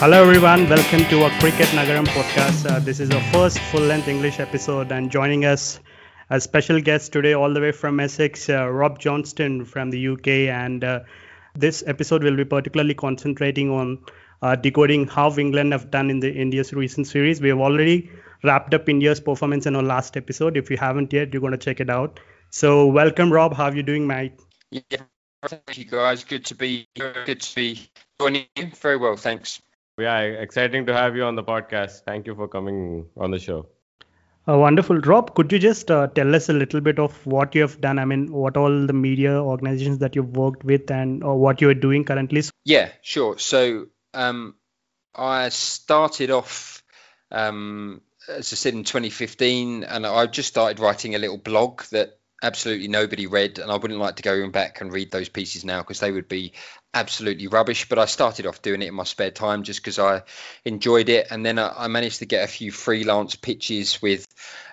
Hello, everyone. Welcome to our Cricket Nagaram podcast. Uh, this is our first full length English episode, and joining us as special guest today, all the way from Essex, uh, Rob Johnston from the UK. And uh, this episode will be particularly concentrating on uh, decoding how England have done in the India's recent series. We have already wrapped up India's performance in our last episode. If you haven't yet, you're going to check it out. So, welcome, Rob. How are you doing, mate? Yeah, thank you, guys. Good to be here. good to be joining you. Very well, thanks. Yeah, exciting to have you on the podcast. Thank you for coming on the show. Uh, wonderful. Rob, could you just uh, tell us a little bit of what you have done? I mean, what all the media organizations that you've worked with and or what you are doing currently? Yeah, sure. So um, I started off, um, as I said, in 2015, and I just started writing a little blog that absolutely nobody read and i wouldn't like to go back and read those pieces now because they would be absolutely rubbish but i started off doing it in my spare time just because i enjoyed it and then I, managed to get a few freelance pitches with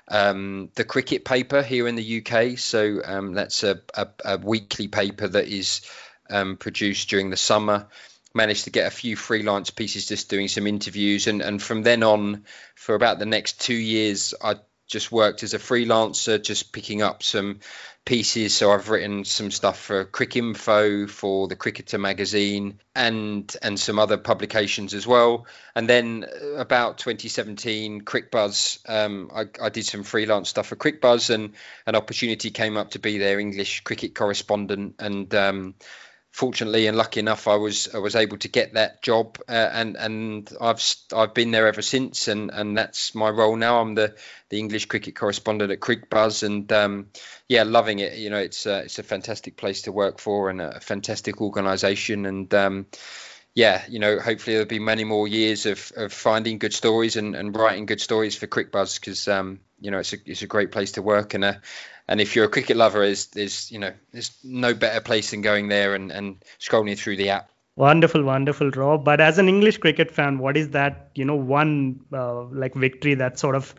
um, the cricket paper here in the uk so um, that's a, a, a, weekly paper that is um, produced during the summer. Managed to get a few freelance pieces just doing some interviews and, and from then on for about the next two years i just worked as a freelancer, just picking up some pieces. So I've written some stuff for Cricinfo, for the Cricketer magazine, and and some other publications as well. And then uh, about 2017, CricBuzz, um, I, I did some freelance stuff for CricBuzz, and an opportunity came up to be their English cricket correspondent, and um, fortunately and lucky enough, I was I was able to get that job, uh, and and I've I've been there ever since, and and that's my role now. I'm the the English cricket correspondent at CricBuzz, and um, yeah, loving it. You know, it's a, it's a fantastic place to work for and a fantastic organisation, and um, yeah, you know, hopefully there'll be many more years of, of finding good stories and, and writing good stories for CricBuzz because um, you know it's a it's a great place to work and a and if you're a cricket lover, is there's you know there's no better place than going there and, and scrolling through the app. Wonderful, wonderful, Rob. But as an English cricket fan, what is that you know one uh, like victory that sort of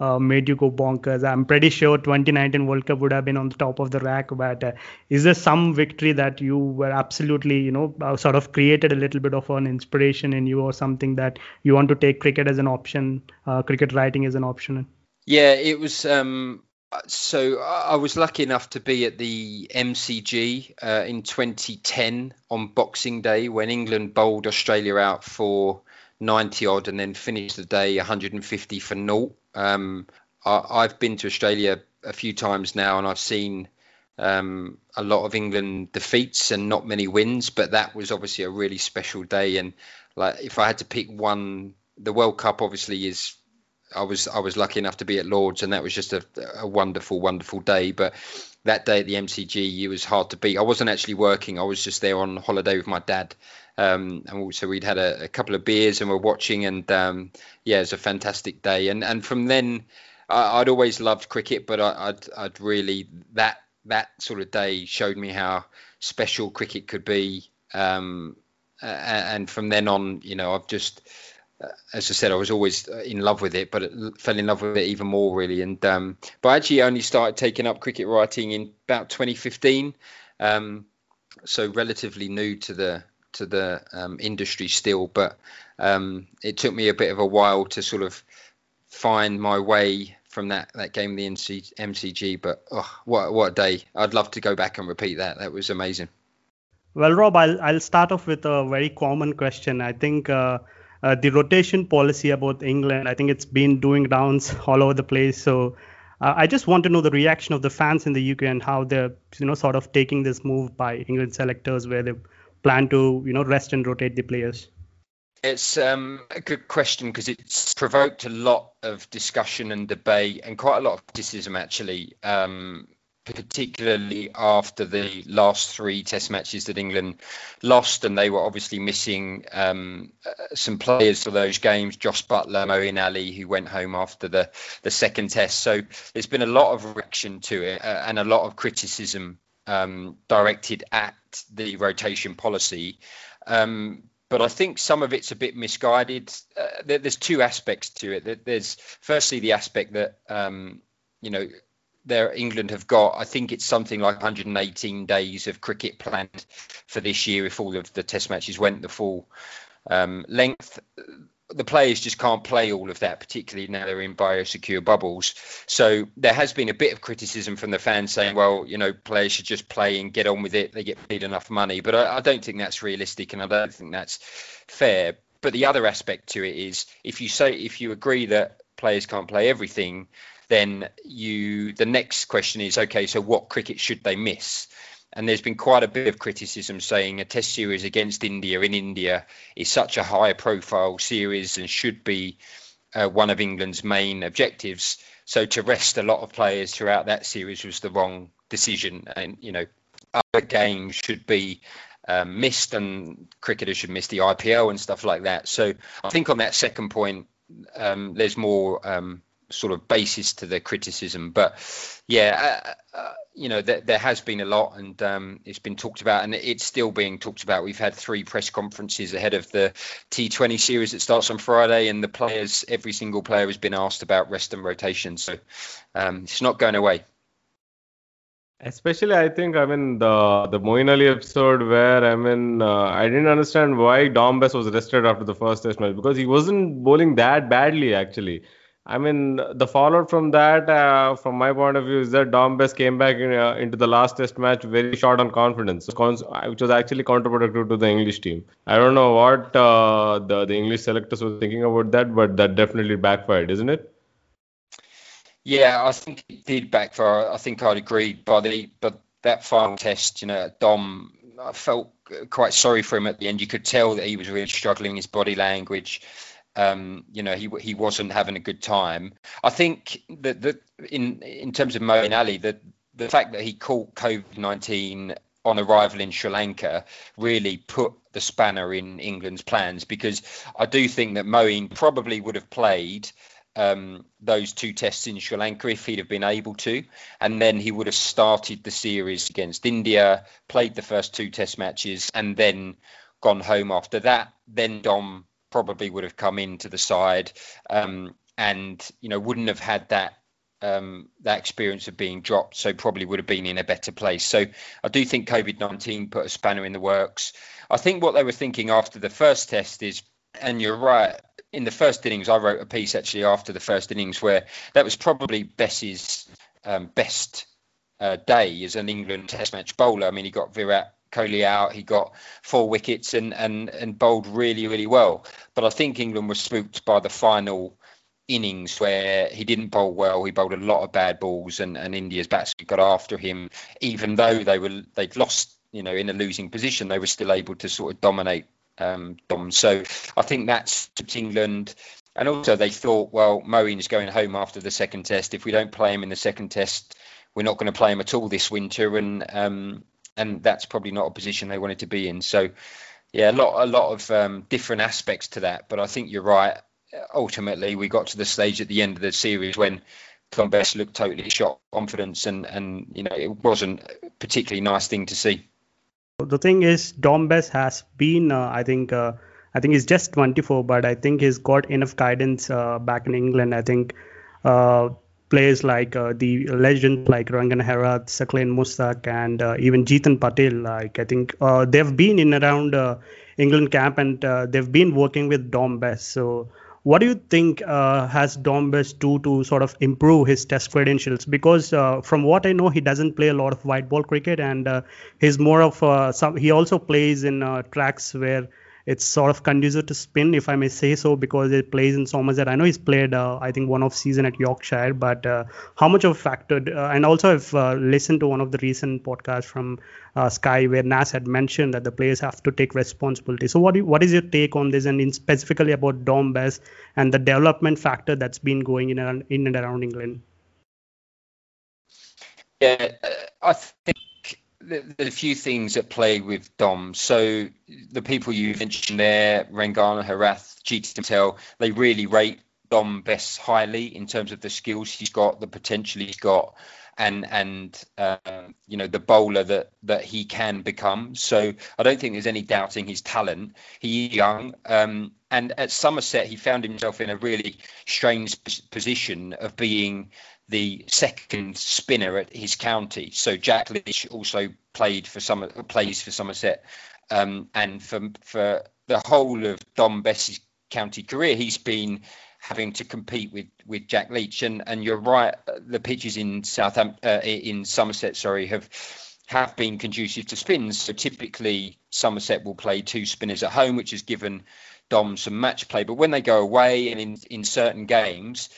uh, made you go bonkers? I'm pretty sure 2019 World Cup would have been on the top of the rack. But uh, is there some victory that you were absolutely you know uh, sort of created a little bit of an inspiration in you, or something that you want to take cricket as an option, uh, cricket writing as an option? Yeah, it was. Um, so I was lucky enough to be at the MCG uh, in 2010 on Boxing Day when England bowled Australia out for 90 odd and then finished the day 150 for naught. Um, I, have been to Australia a few times now and I've seen um, a lot of England defeats and not many wins, but that was obviously a really special day. And like, if I had to pick one, the World Cup obviously is I was I was lucky enough to be at Lords, and that was just a, a wonderful, wonderful day. But that day at the MCG, it was hard to beat. I wasn't actually working; I was just there on holiday with my dad, um, and so we'd had a, a, couple of beers and we're watching, and um, yeah, it was a fantastic day. And and from then, I, would always loved cricket, but I, would I'd really that that sort of day showed me how special cricket could be. Um, and from then on, you know, I've just as I said, I was always uh, in love with it, but fell in love with it even more really. And um, but I actually only started taking up cricket writing in about 2015, um, so relatively new to the to the um, industry still. But um, it took me a bit of a while to sort of find my way from that that game, the NC, MCG. But oh, what what a day! I'd love to go back and repeat that. That was amazing. Well, Rob, I'll I'll start off with a very common question. I think. Uh, uh, the rotation policy about England, I think it's been doing rounds all over the place. So uh, I just want to know the reaction of the fans in the UK and how they're, you know, sort of taking this move by England selectors where they plan to, you know, rest and rotate the players. It's um, a good question because it's provoked a lot of discussion and debate and quite a lot of criticism actually. Um, particularly after the last three Test matches that England lost, and they were obviously missing um, some players for those games. Jos Buttler, Moeen Ali, who went home after the the second Test. So there's been a lot of reaction to it uh, and a lot of criticism um, directed at the rotation policy. Um, but I think some of it's a bit misguided. Uh, there's two aspects to it. There's firstly the aspect that um, you know there England have got, I think it's something like 118 days of cricket planned for this year if all of the Test matches went the full Um, length, the players just can't play all of that, particularly now they're in biosecure bubbles. So there has been a bit of criticism from the fans saying, well, you know, players should just play and get on with it. They get paid enough money. But I, I don't think that's realistic and I don't think that's fair. But the other aspect to it is if you say, if you agree that players can't play everything, then you the next question is okay so what cricket should they miss and there's been quite a bit of criticism saying a test series against India in India is such a high profile series and should be uh, one of England's main objectives. So to rest a lot of players throughout that series was the wrong decision. And, you know, other games should be um, missed and cricketers should miss the IPL and stuff like that. So I think on that second point, um, there's more um, sort of basis to the criticism. But yeah, uh, uh, you know, there, there, has been a lot, and um, it's been talked about, and it's still being talked about. We've had three press conferences ahead of the T20 series that starts on Friday, and the players, every single player, has been asked about rest and rotation. So um, it's not going away. Especially, I think, I mean, the the Moeen Ali episode where, I mean, uh, I didn't understand why Dom Bess was rested after the first test match because he wasn't bowling that badly, actually. I mean, the fallout from that, uh, from my point of view, is that Dom Bess came back in, uh, into the last test match very short on confidence, which was actually counterproductive to the English team. I don't know what uh, the, the English selectors were thinking about that, but that definitely backfired, isn't it? Yeah, I think it did backfire. I think I'd agree. The but that final test, you know, Dom, I felt quite sorry for him at the end. You could tell that he was really struggling. His body language um, you know, he he wasn't having a good time. I think that that in in terms of Moeen Ali, the the fact that he caught COVID nineteen on arrival in Sri Lanka really put the spanner in England's plans because I do think that Moeen probably would have played um, those two tests in Sri Lanka if he'd have been able to, and then he would have started the series against India, played the first two test matches, and then gone home after that. Then Dom probably would have come into the side um, and you know wouldn't have had that um, that experience of being dropped, so probably would have been in a better place. So I do think COVID 19 put a spanner in the works. I think what they were thinking after the first test is, and you're right, in the first innings, I wrote a piece actually after the first innings where that was probably Bess's um, best uh, day as an England Test match bowler. I mean, he got Virat Kohli out. He got four wickets and and and bowled really really well. But I think England was spooked by the final innings where he didn't bowl well. He bowled a lot of bad balls, and and India's batsmen got after him, even though they were they'd lost. You know, in a losing position, they were still able to sort of dominate um, Dom. So I think that's England. And also, they thought, well, Moeen's going home after the second test. If we don't play him in the second test, we're not going to play him at all this winter. And um, and that's probably not a position they wanted to be in. So, yeah, a lot a lot of um, different aspects to that. But I think you're right. Ultimately, we got to the stage at the end of the series when Dom Bess looked totally shot confidence, and and you know it wasn't a particularly nice thing to see. The thing is, Dom Bess has been, uh, I think. Uh, I think he's just 24, but I think he's got enough guidance uh, back in England. I think uh, players like uh, the legend like Rangan Herath, Saqlain Mushtaq, and uh, even Jeetan Patel. Like I think uh, they've been in around uh, England camp and uh, they've been working with Dom Bess. So what do you think uh, has Dom Bess do to sort of improve his test credentials? Because from what I know, he doesn't play a lot of white ball cricket and he's more of some. He also plays in tracks where it's sort of conducive to spin, if I may say so, because it plays in Somerset. I know he's played, uh, I think, one off season at Yorkshire, but uh, how much of a factor? Uh, and also, I've uh, listened to one of the recent podcasts from uh, Sky where Nas had mentioned that the players have to take responsibility. So, what you, what is your take on this, and in specifically about Dom Bess and the development factor that's been going in and, in and around England? Yeah, uh, I think a few things at play with Dom. So the people you mentioned there, Rangana, Herath, Jeetan Patel, they really rate Dom Bess highly in terms of the skills he's got, the potential he's got, and and uh, you know the bowler that that he can become. So I don't think there's any doubting his talent. He's young, um, and at Somerset he found himself in a really strange position of being the second spinner at his county. So Jack Leach also played for some plays for Somerset, um, and for for the whole of Dom Bess's county career, he's been having to compete with with Jack Leach. And and you're right, the pitches in Southampton, uh, in Somerset, sorry, have have been conducive to spins. So typically, Somerset will play two spinners at home, which has given Dom some match play. But when they go away and in in certain games,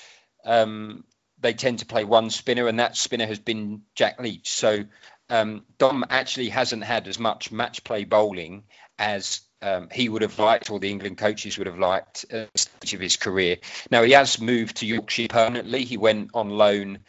um, they tend to play one spinner, and that spinner has been Jack Leach. So um, Dom actually hasn't had as much match play bowling as um, he would have liked, or the England coaches would have liked, at the stage of his career. Now he has moved to Yorkshire permanently. He went on loan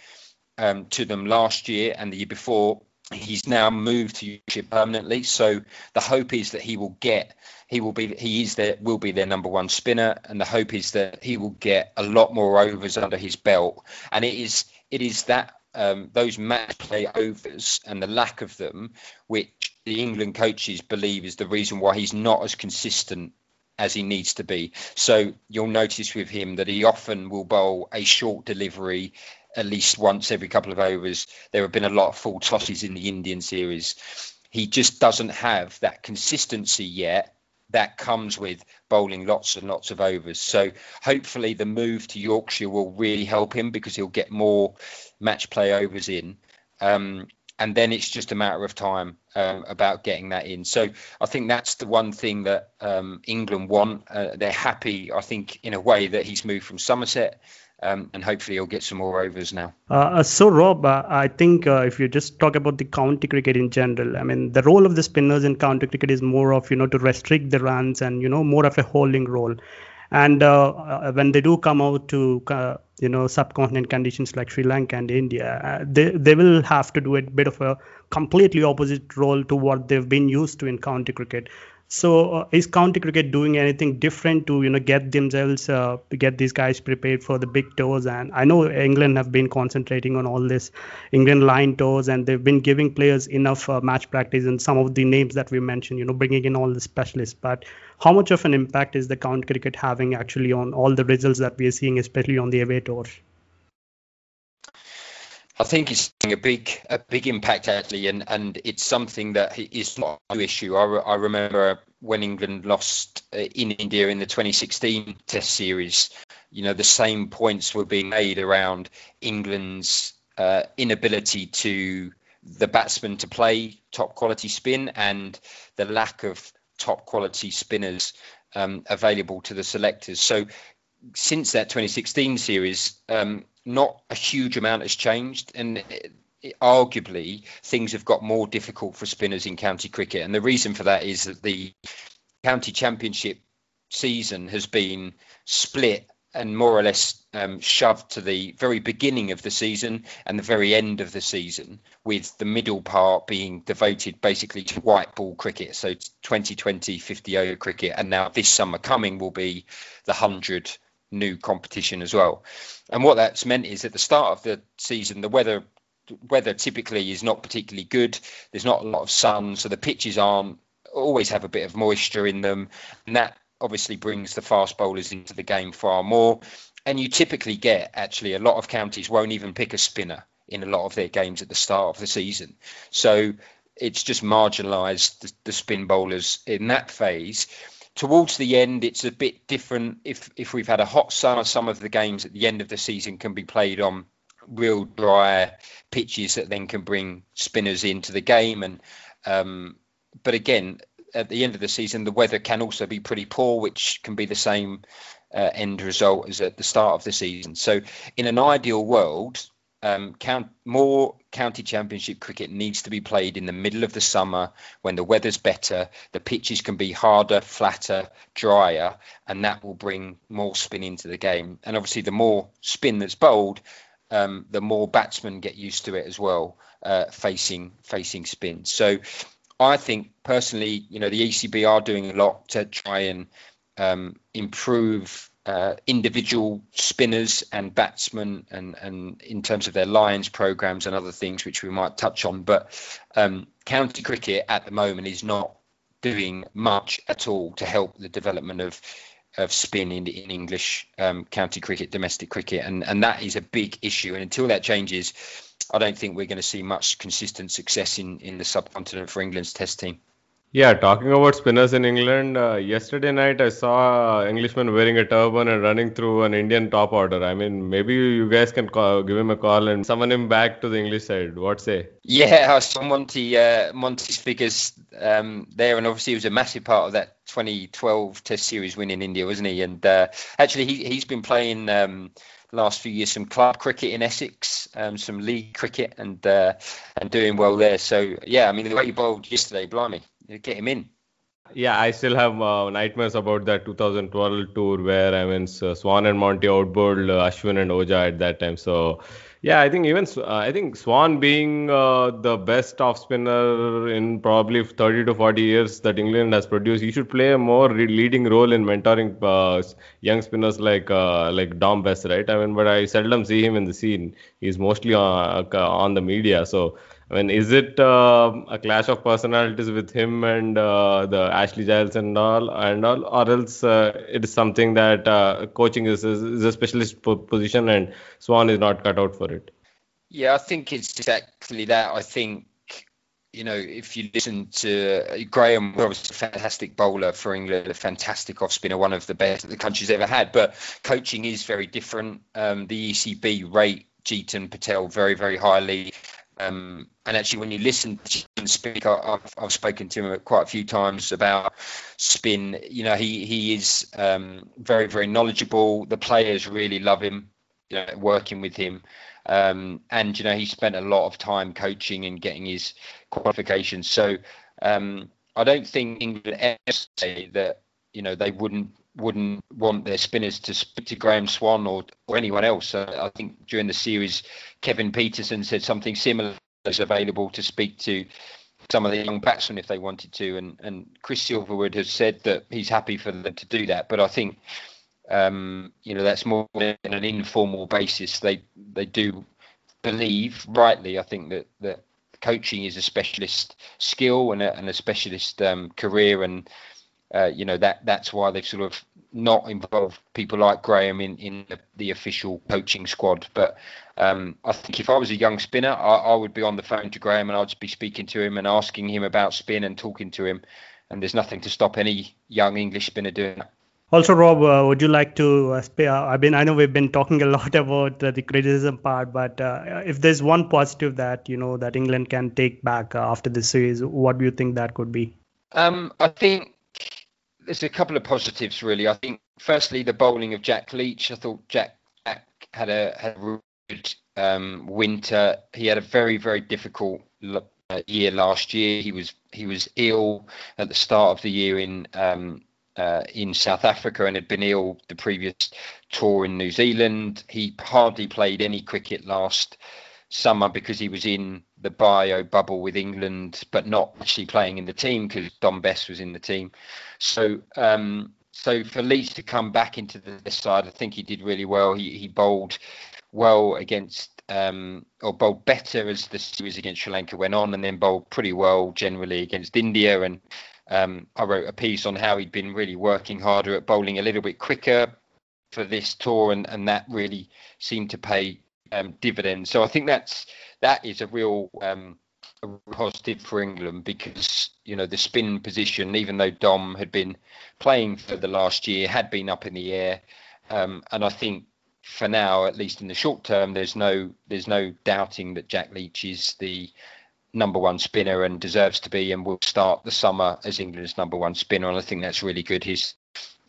um, to them last year and the year before. He's now moved to Yorkshire permanently. So the hope is that he will get, he will be, he is there, will be their number one spinner, and the hope is that he will get a lot more overs under his belt. And it is, it is that um, those match play overs and the lack of them, which the England coaches believe is the reason why he's not as consistent as he needs to be. So you'll notice with him that he often will bowl a short delivery at least once every couple of overs. There have been a lot of full tosses in the Indian series. He just doesn't have that consistency yet that comes with bowling lots and lots of overs. So hopefully the move to Yorkshire will really help him because he'll get more match play overs in. Um, and then it's just a matter of time um, about getting that in. So I think that's the one thing that um, England want. Uh, they're happy, I think, in a way that he's moved from Somerset um, and hopefully he'll get some more overs now. Uh, uh, so, Rob, uh, I think uh, if you just talk about the county cricket in general, I mean, the role of the spinners in county cricket is more of, you know, to restrict the runs and, you know, more of a holding role. And uh, uh, when they do come out to, you know, subcontinent conditions like Sri Lanka and India, they, they will have to do a bit of a completely opposite role to what they've been used to in county cricket. So uh, is county cricket doing anything different to you know get themselves uh, get these guys prepared for the big tours? And I know England have been concentrating on all this England line tours, and they've been giving players enough uh, match practice and some of the names that we mentioned. You know, bringing in all the specialists. But how much of an impact is the county cricket having actually on all the results that we are seeing, especially on the away tours? I think it's a big a big impact actually, and and it's something that is not a new issue. I, I remember when England lost uh, in India in the 2016 Test series, you know the same points were being made around England's uh, inability to the batsmen to play top quality spin and the lack of top quality spinners um, available to the selectors. So since that 2016 series, um, not a huge amount has changed, and it, it, arguably things have got more difficult for spinners in county cricket. And the reason for that is that the county championship season has been split and more or less um, shoved to the very beginning of the season and the very end of the season, with the middle part being devoted basically to white ball cricket. So 2020 50 over cricket, and now this summer coming will be the 100 new competition as well. And what that's meant is at the start of the season, the weather weather typically is not particularly good. There's not a lot of sun, so the pitches aren't always have a bit of moisture in them, and that obviously brings the fast bowlers into the game far more. And you typically get actually a lot of counties won't even pick a spinner in a lot of their games at the start of the season. So it's just marginalised the, the spin bowlers in that phase towards the end, it's a bit different. If if we've had a hot summer, some of the games at the end of the season can be played on real dry pitches that then can bring spinners into the game. And um, but again, at the end of the season, the weather can also be pretty poor, which can be the same uh, end result as at the start of the season. So in an ideal world, um, count, more county championship cricket needs to be played in the middle of the summer when the weather's better, the pitches can be harder, flatter, drier, and that will bring more spin into the game. And obviously, the more spin that's bowled, um, the more batsmen get used to it as well, uh, facing facing spin. So, I think personally, you know, the ECB are doing a lot to try and um, improve uh, individual spinners and batsmen and, and in terms of their Lions programs and other things which we might touch on. But um, county cricket at the moment is not doing much at all to help the development of of spin in, in English um, county cricket, domestic cricket, and and that is a big issue. And until that changes, I don't think we're going to see much consistent success in in the subcontinent for England's Test team. Yeah, talking about spinners in England, uh, yesterday night I saw an Englishman wearing a turban and running through an Indian top order. I mean, maybe you guys can call, give him a call and summon him back to the English side. What say? Yeah, I saw Monty uh, Monty's figures um, there, and obviously he was a massive part of that 2012 Test series win in India, wasn't he? And uh, actually, he he's been playing. Um, last few years some club cricket in Essex, um, some league cricket, and uh, and doing well there. So yeah, I mean the way he bowled yesterday, blimey, him in. Yeah, I still have uh, nightmares about that 2012 tour where I mean Swann and Monty outbowled uh, Ashwin and Oja at that time. So yeah, I think even uh, I think Swann being uh, the best off spinner in probably 30 to 40 years that England has produced, he should play a more leading role in mentoring uh, young spinners like uh, like Dom Bess, right? I mean, but I seldom see him in the scene. He's mostly on, uh, on the media, so I mean, is it uh, a clash of personalities with him and uh, the Ashley Giles and all, and all, or else uh, it is something that uh, coaching is, is a specialist position and Swann is not cut out for it? Yeah, I think it's exactly that. I think you know, if you listen to uh, Graeme, was a fantastic bowler for England, a fantastic off spinner, one of the best the country's ever had. But coaching is very different. Um, the ECB rate Jeetan Patel very, very highly. Um, and actually, when you listen to him speak, I, have I've spoken to him quite a few times about spin. You know, he he is um, very very knowledgeable. The players really love him, you know, working with him. Um, and you know, he spent a lot of time coaching and getting his qualifications. So um, I don't think England ever say that you know they wouldn't wouldn't want their spinners to speak to Graeme Swann or, or anyone else. Uh, I think during the series, Kevin Pietersen said something similar is available to speak to some of the young batsmen if they wanted to. And, and Chris Silverwood has said that he's happy for them to do that. But I think, um, you know, that's more than an informal basis. They they do believe, rightly, I think that, that coaching is a specialist skill and a, and a specialist um, career. And uh, you know that that's why they've sort of not involved people like Graeme in in the, the official coaching squad. But um, I think if I was a young spinner, I, I, would be on the phone to Graeme and I'd be speaking to him and asking him about spin and talking to him. And there's nothing to stop any young English spinner doing that. Also, Rob, uh, would you like to? Uh, uh I mean, I know we've been talking a lot about uh, the criticism part, but uh, if there's one positive that you know that England can take back uh, after this series, what do you think that could be? Um, I think there's a couple of positives really. I think firstly the bowling of Jack Leach. I thought Jack, Jack had a had a good um, winter. He had a very very difficult uh, year last year. He was he was ill at the start of the year in um, uh, in South Africa and had been ill the previous tour in New Zealand. He hardly played any cricket last summer because he was in the bio bubble with England, but not actually playing in the team because Dom Bess was in the team. So, um, so for Leach to come back into the side, I think he did really well. He he bowled well against, um, or bowled better as the series against Sri Lanka went on, and then bowled pretty well generally against India. And um, I wrote a piece on how he'd been really working harder at bowling a little bit quicker for this tour, and and that really seemed to pay um, dividends. So I think that's that is a real um, positive for England because you know the spin position, even though Dom had been playing for the last year, had been up in the air, um, and I think for now, at least in the short term, there's no there's no doubting that Jack Leach is the number one spinner and deserves to be, and will start the summer as England's number one spinner. And I think that's really good. His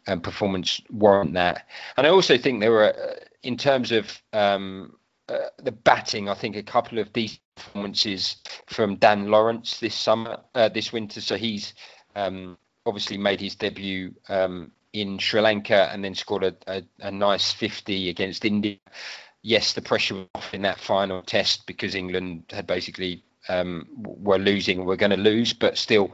um, performance warrant that, and I also think there were, uh, in terms of um, uh, the batting, I think a couple of decent performances from Dan Lawrence this summer, uh, this winter. So he's um, obviously made his debut um, in Sri Lanka and then scored a, a, a, nice 50 against India. Yes, the pressure was off in that final test because England had basically um, were losing, were going to lose, but still,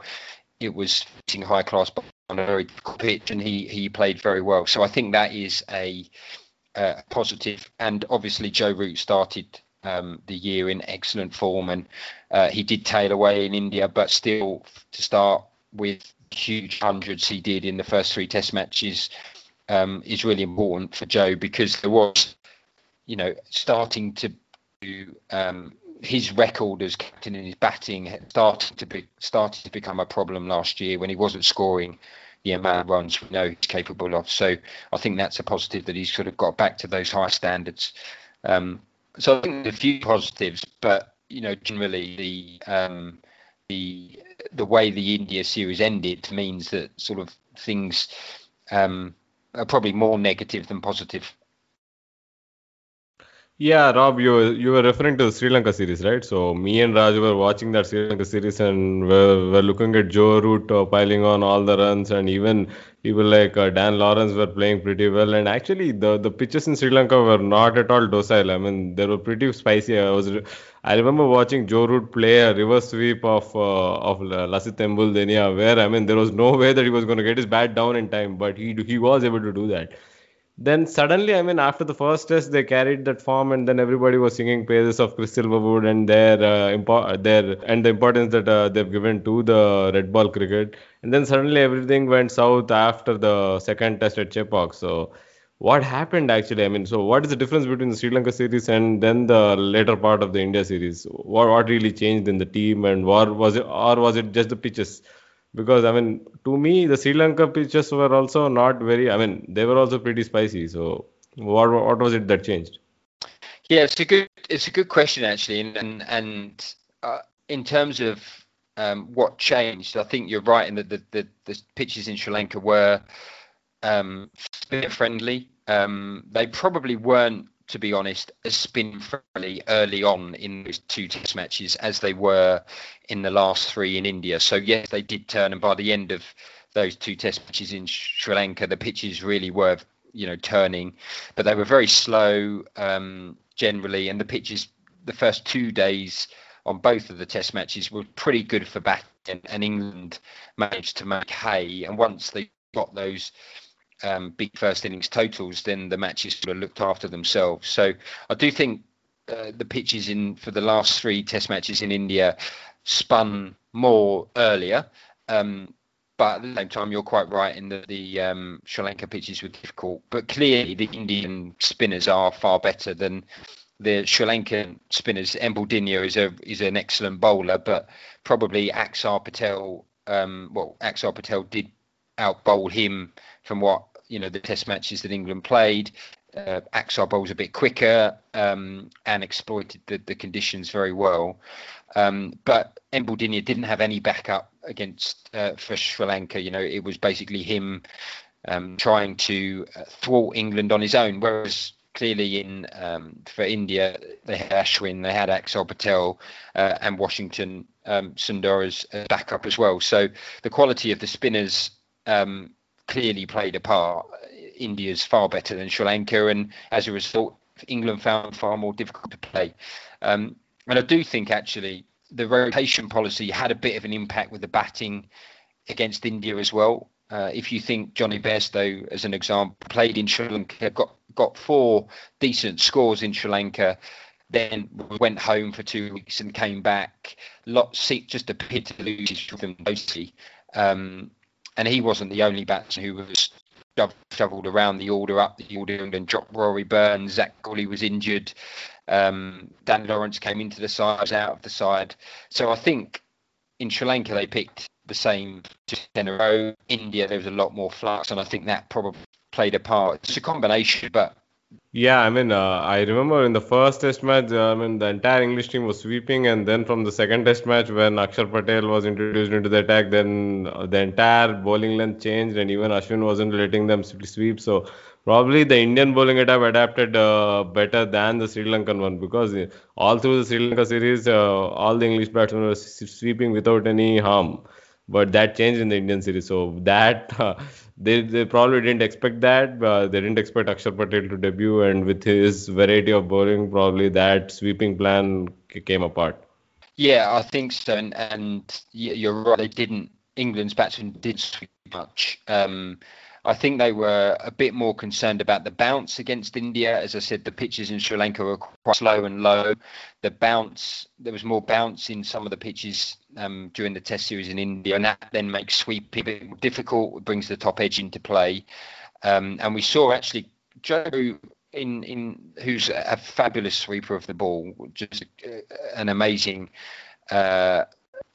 it was facing high class on a very difficult pitch, and he he played very well. So I think that is a uh, positive. And obviously, Joe Root started um, the year in excellent form, and uh, he did tail away in India, but still to start with huge hundreds he did in the first three Test matches um, is really important for Joe because there was, you know, starting to um, his record as captain and his batting started to be started to become a problem last year when he wasn't scoring the amount of runs we know he's capable of. So I think that's a positive that he's sort of got back to those high standards. Um, so I think a few positives, but you know generally the um, the the way the India series ended means that sort of things um, are probably more negative than positive. Yeah, Rob, you you were referring to the Sri Lanka series, right? So me and Raj were watching that Sri Lanka series and we're, we're looking at Joe Root uh, piling on all the runs, and even people like uh, Dan Lawrence were playing pretty well. And actually, the the pitches in Sri Lanka were not at all docile. I mean, they were pretty spicy. I was I remember watching Joe Root play a reverse sweep of uh, of Lasith Embuldeniya, where I mean there was no way that he was going to get his bat down in time, but he he was able to do that then suddenly, I mean, after the first test, they carried that form, and then everybody was singing praises of Chris Silverwood and their uh, impo- their and the importance that uh, they've given to the red ball cricket. And then suddenly everything went south after the second test at Chepauk. So, what happened actually? I mean, so what is the difference between the Sri Lanka series and then the later part of the India series? What what really changed in the team, and what was it, or was it just the pitches? Because I mean, to me, the Sri Lanka pitches were also not very. I mean, they were also pretty spicy. So, what what was it that changed? Yeah, it's a good it's a good question actually, and and, uh, in terms of um, what changed, I think you're right in that the, the, the pitches in Sri Lanka were um, friendly. Um, they probably weren't to be honest, as spin friendly early on in those two test matches as they were in the last three in India. So, yes, they did turn, and by the end of those two test matches in Sri Lanka, the pitches really were, you know, turning, but they were very slow um, generally, and the pitches, the first two days on both of the test matches were pretty good for batting, and England managed to make hay. And once they got those um, big first innings totals, then the matches sort of looked after themselves. So I do think uh, the pitches in for the last three Test matches in India spun more earlier. Um, but at the same time, you're quite right in that the um, Sri Lanka pitches were difficult. But clearly, the Indian spinners are far better than the Sri Lankan spinners. Embuldeniya is a is an excellent bowler, but probably Axar Patel. Um, well, Axar Patel did out bowl him from what you know the test matches that England played. Uh, Axar bowls a bit quicker um, and exploited the, the conditions very well. Um, but Embuldeniya didn't have any backup against uh, for Sri Lanka. You know, it was basically him um, trying to uh, thwart England on his own. Whereas clearly in um, for India, they had Ashwin, they had Axar Patel, uh, and Washington um, Sundar as backup as well. So the quality of the spinners um, clearly played a part. India's far better than Sri Lanka, and as a result, England found far more difficult to play. Um, and I do think actually the rotation policy had a bit of an impact with the batting against India as well. Uh, if you think Jonny Bairstow, as an example, played in Sri Lanka, got got four decent scores in Sri Lanka, then went home for two weeks and came back. Lots just appeared to lose his rhythm mostly. Um, and he wasn't the only batsman who was shovelled around the order up the order and dropped Rory Burns. Zak Crawley was injured. Um, Dan Lawrence came into the side, was out of the side. So I think in Sri Lanka they picked the same in a row. India there was a lot more flux, and I think that probably played a part. It's a combination, but yeah, I mean, uh, I remember in the first Test match, uh, I mean, the entire English team was sweeping, and then from the second Test match, when Akshar Patel was introduced into the attack, then uh, the entire bowling length changed, and even Ashwin wasn't letting them sweep. So probably the Indian bowling attack adapted uh, better than the Sri Lankan one because uh, all through the Sri Lanka series, uh, all the English batsmen were sweeping without any harm. But that changed in the Indian series, so that they, they probably didn't expect that. Uh, they didn't expect Akshar Patel to debut, and with his variety of bowling, probably that sweeping plan came apart. Yeah, I think so, and, and you're right. They didn't. England's batsmen did sweep much. Um, I think they were a bit more concerned about the bounce against India. As I said, the pitches in Sri Lanka were quite slow and low. The bounce, there was more bounce in some of the pitches um, during the Test series in India, and that then makes sweeping a bit difficult. Brings the top edge into play. Um, and we saw actually Joe in in who's a fabulous sweeper of the ball, just an amazing uh,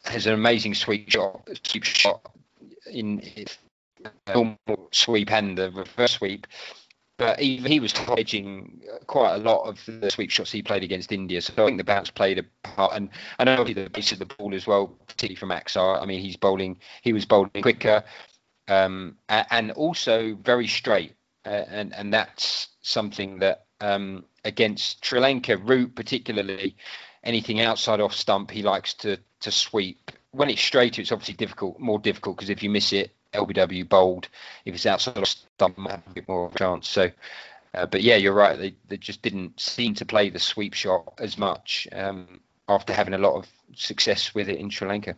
has an amazing sweep shot, sweep shot in normal sweep and the reverse sweep. But even he was hedging quite a lot of the sweep shots he played against India. So I think the bounce played a part, and I know the base of the ball as well, particularly from Axar. I mean, he's bowling, he was bowling quicker, um, and also very straight, uh, and and that's something that um, against Sri Lanka, Root particularly, anything outside off stump, he likes to to sweep. When it's straight, it's obviously difficult, more difficult because if you miss it, LBW bowled. If it's outside of stump, a bit more of a chance. So, uh, but yeah, you're right. They they just didn't seem to play the sweep shot as much um, after having a lot of success with it in Sri Lanka.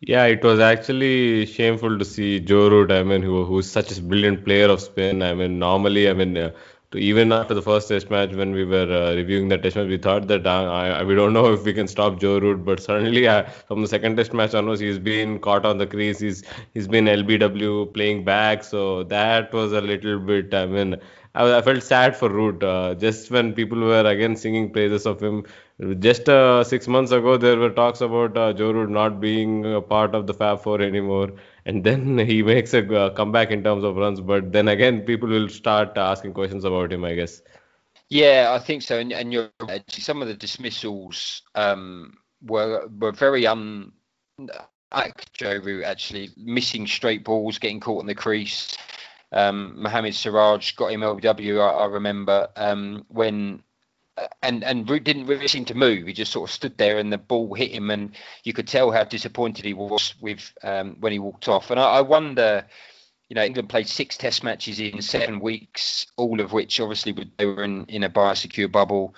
Yeah, it was actually shameful to see Joe Root. I mean, who who's such a brilliant player of spin. I mean, normally, I mean. Uh, to even after the first test match when we were uh, reviewing the test match we thought that uh, I, we don't know if we can stop Joe Root but suddenly uh, from the second test match onwards he's been caught on the crease. He's he's been LBW playing back. So that was a little bit I mean I, I felt sad for Root. Uh, just when people were again singing praises of him just uh, six months ago there were talks about uh, Joe Root not being a part of the Fab Four anymore and then he makes a uh, comeback in terms of runs. But then again, people will start asking questions about him, I guess. Yeah, I think so. And, and you're some of the dismissals um, were were very un Joe Root actually missing straight balls, getting caught in the crease. Um, Mohammad Siraj got him LBW. I, I remember um, when and and Root didn't really seem to move. He just sort of stood there, and the ball hit him, and you could tell how disappointed he was with um, when he walked off. And I, I, wonder, you know, England played six Test matches in seven weeks, all of which obviously they were in, in a biosecure bubble.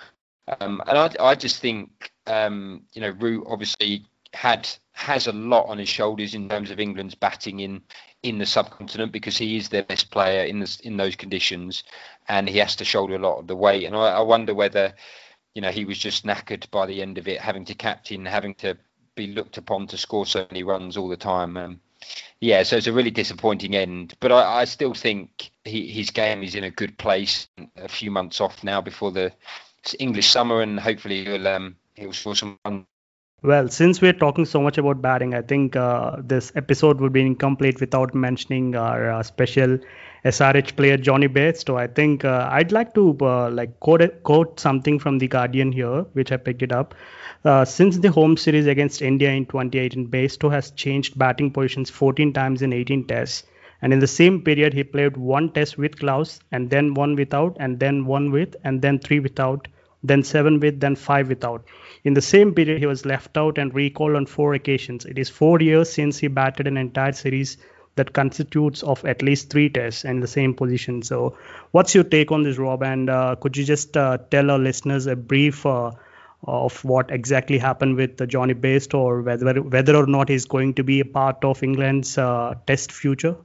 Um, and I, I just think, um, you know, Root obviously had has a lot on his shoulders in terms of England's batting in in the subcontinent because he is their best player in the, in those conditions, and he has to shoulder a lot of the weight. And I, I wonder whether, you know, he was just knackered by the end of it, having to captain, having to be looked upon to score so many runs all the time. Um, yeah, so it's a really disappointing end. But I, I still think he, his game is in a good place. A few months off now before the English summer, and hopefully he'll um, he'll score some runs well, since we're talking so much about batting, I think uh, this episode would be incomplete without mentioning our uh, special SRH player Jonny Bairstow. I think uh, I'd like to uh, like quote, quote something from the Guardian here, which I picked it up. Uh, since the home series against India in 2018, Bairstow has changed batting positions 14 times in 18 tests. And in the same period, he played one test with gloves, and then one without, and then one with, and then three without, then seven with, then five without. In the same period, he was left out and recalled on four occasions. It is four years since he batted an entire series that constitutes of at least three tests in the same position. So, what's your take on this, Rob? And uh, could you just uh, tell our listeners a brief uh, of what exactly happened with uh, Jonny Bairstow, or whether whether or not he's going to be a part of England's uh, Test future?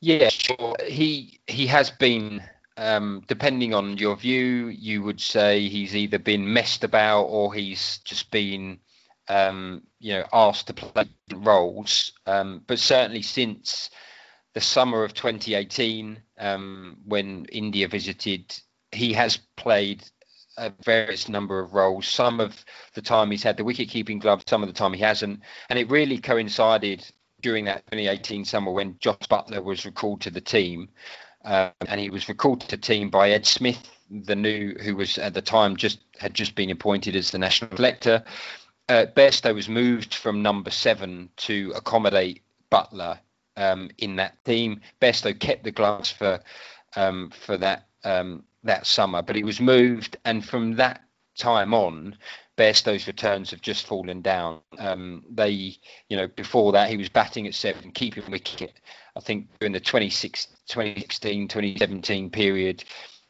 Yeah, sure. He he has been um, depending on your view, you would say he's either been messed about or he's just been, um, you know, asked to play roles. Um, but certainly since the summer of 2018, um, when India visited, he has played a various number of roles. Some of the time he's had the wicket keeping glove, some of the time he hasn't, and it really coincided during that 2018 summer when Jos Buttler was recalled to the team. Um, and he was recalled to the team by Ed Smith, the new who was at the time just had just been appointed as the national selector. Uh, Bairstow was moved from number seven to accommodate Buttler um, in that team. Bairstow kept the gloves for um, for that um, that summer, but he was moved, and from that time on, Bairstow's returns have just fallen down. Um, they, you know, before that he was batting at seven, keeping wicket. I think during the 2016, 2017 period,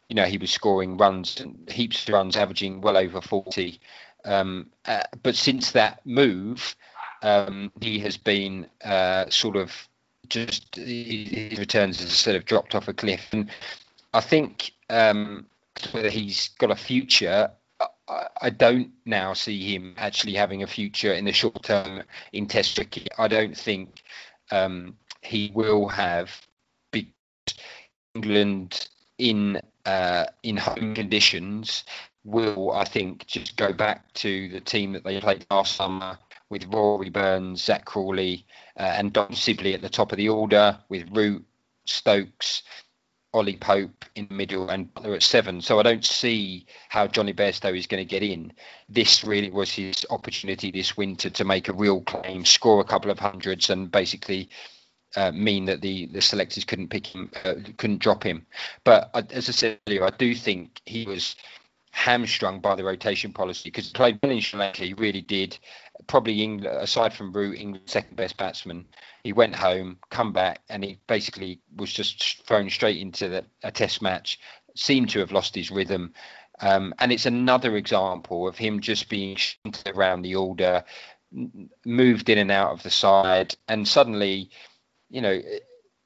you know, he was scoring runs, heaps of runs, averaging well over 40. Um, uh, but since that move, um, he has been uh, sort of just his returns have sort of dropped off a cliff. And I think um, whether he's got a future, I don't now see him actually having a future in the short term in Test cricket. I don't think um, he will have England in uh, in home conditions will, I think, just go back to the team that they played last summer with Rory Burns, Zak Crawley, uh, and Dom Sibley at the top of the order, with Root, Stokes, Ollie Pope in the middle, and Buttler at seven. So I don't see how Jonny Bairstow is going to get in. This really was his opportunity this winter to make a real claim, score a couple of hundreds, and basically uh, mean that the the selectors couldn't pick him, uh, couldn't drop him. But I, as I said earlier, I do think he was hamstrung by the rotation policy because played well in Sri Lanka. He really did. Probably England, aside from Root, England's second best batsman. He went home, come back, and he basically was just thrown straight into the, a Test match. Seemed to have lost his rhythm. Um, and it's another example of him just being shunted around the order, moved in and out of the side, and suddenly you know,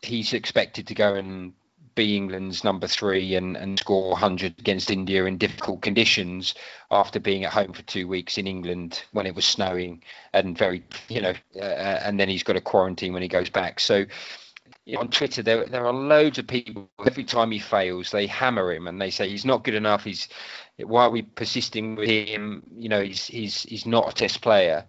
he's expected to go and be England's number three and, and score 100 against India in difficult conditions after being at home for two weeks in England when it was snowing and very, you know, uh, and then he's got a quarantine when he goes back. So you know, on Twitter, there there are loads of people. Every time he fails, they hammer him and they say he's not good enough. He's why are we persisting with him? You know, he's he's he's not a Test player.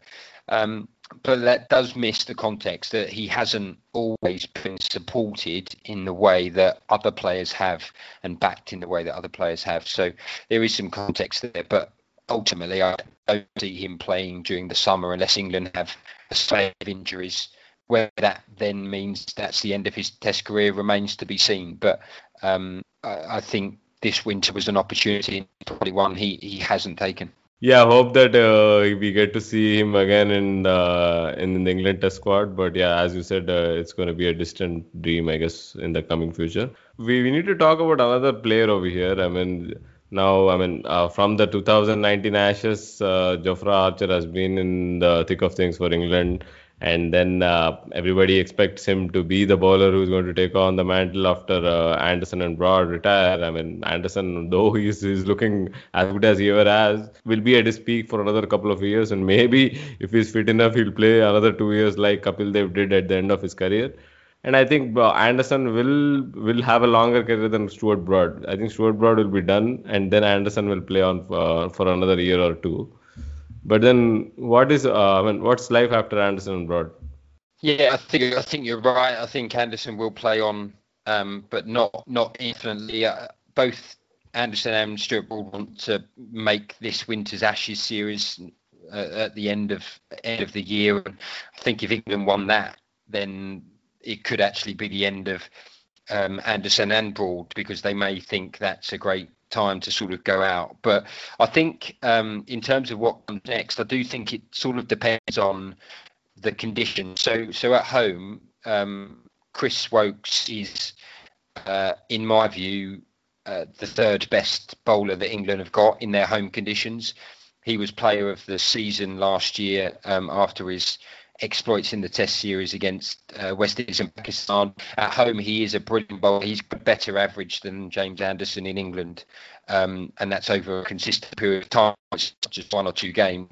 Um, but that does miss the context that he hasn't always been supported in the way that other players have and backed in the way that other players have. So there is some context there, but ultimately I don't see him playing during the summer unless England have a of injuries. Where that then means that's the end of his Test career remains to be seen. But um, I, I think this winter was an opportunity, probably one he, he hasn't taken. Yeah, hope that uh, we get to see him again in the in the England Test squad. But yeah, as you said, uh, it's going to be a distant dream, I guess, in the coming future. We we need to talk about another player over here. I mean, now I mean, uh, from the 2019 Ashes, uh, Jofra Archer has been in the thick of things for England and then uh, everybody expects him to be the bowler who's going to take on the mantle after uh, Anderson and Broad retire. I mean, Anderson, though he's, he's looking as good as he ever has, will be at his peak for another couple of years, and maybe if he's fit enough, he'll play another two years like Kapil Dev did at the end of his career. And I think uh, Anderson will will have a longer career than Stuart Broad. I think Stuart Broad will be done, and then Anderson will play on uh, for another year or two. But then, what is uh, I mean, what's life after Anderson and Broad? Yeah, I think I think you're right. I think Anderson will play on, um, but not not infinitely. Uh, both Anderson and Stuart Broad want to make this winter's Ashes series uh, at the end of end of the year. And I think if England won that, then it could actually be the end of um, Anderson and Broad because they may think that's a great time to sort of go out. But I think um, in terms of what comes next, I do think it sort of depends on the conditions. So so at home, um, Chris Woakes is, uh, in my view, uh, the third best bowler that England have got in their home conditions. He was player of the season last year um, after his exploits in the Test series against uh, West Indies and Pakistan. At home, he is a brilliant bowler. He's got better average than James Anderson in England, um, and that's over a consistent period of time, just one or two games.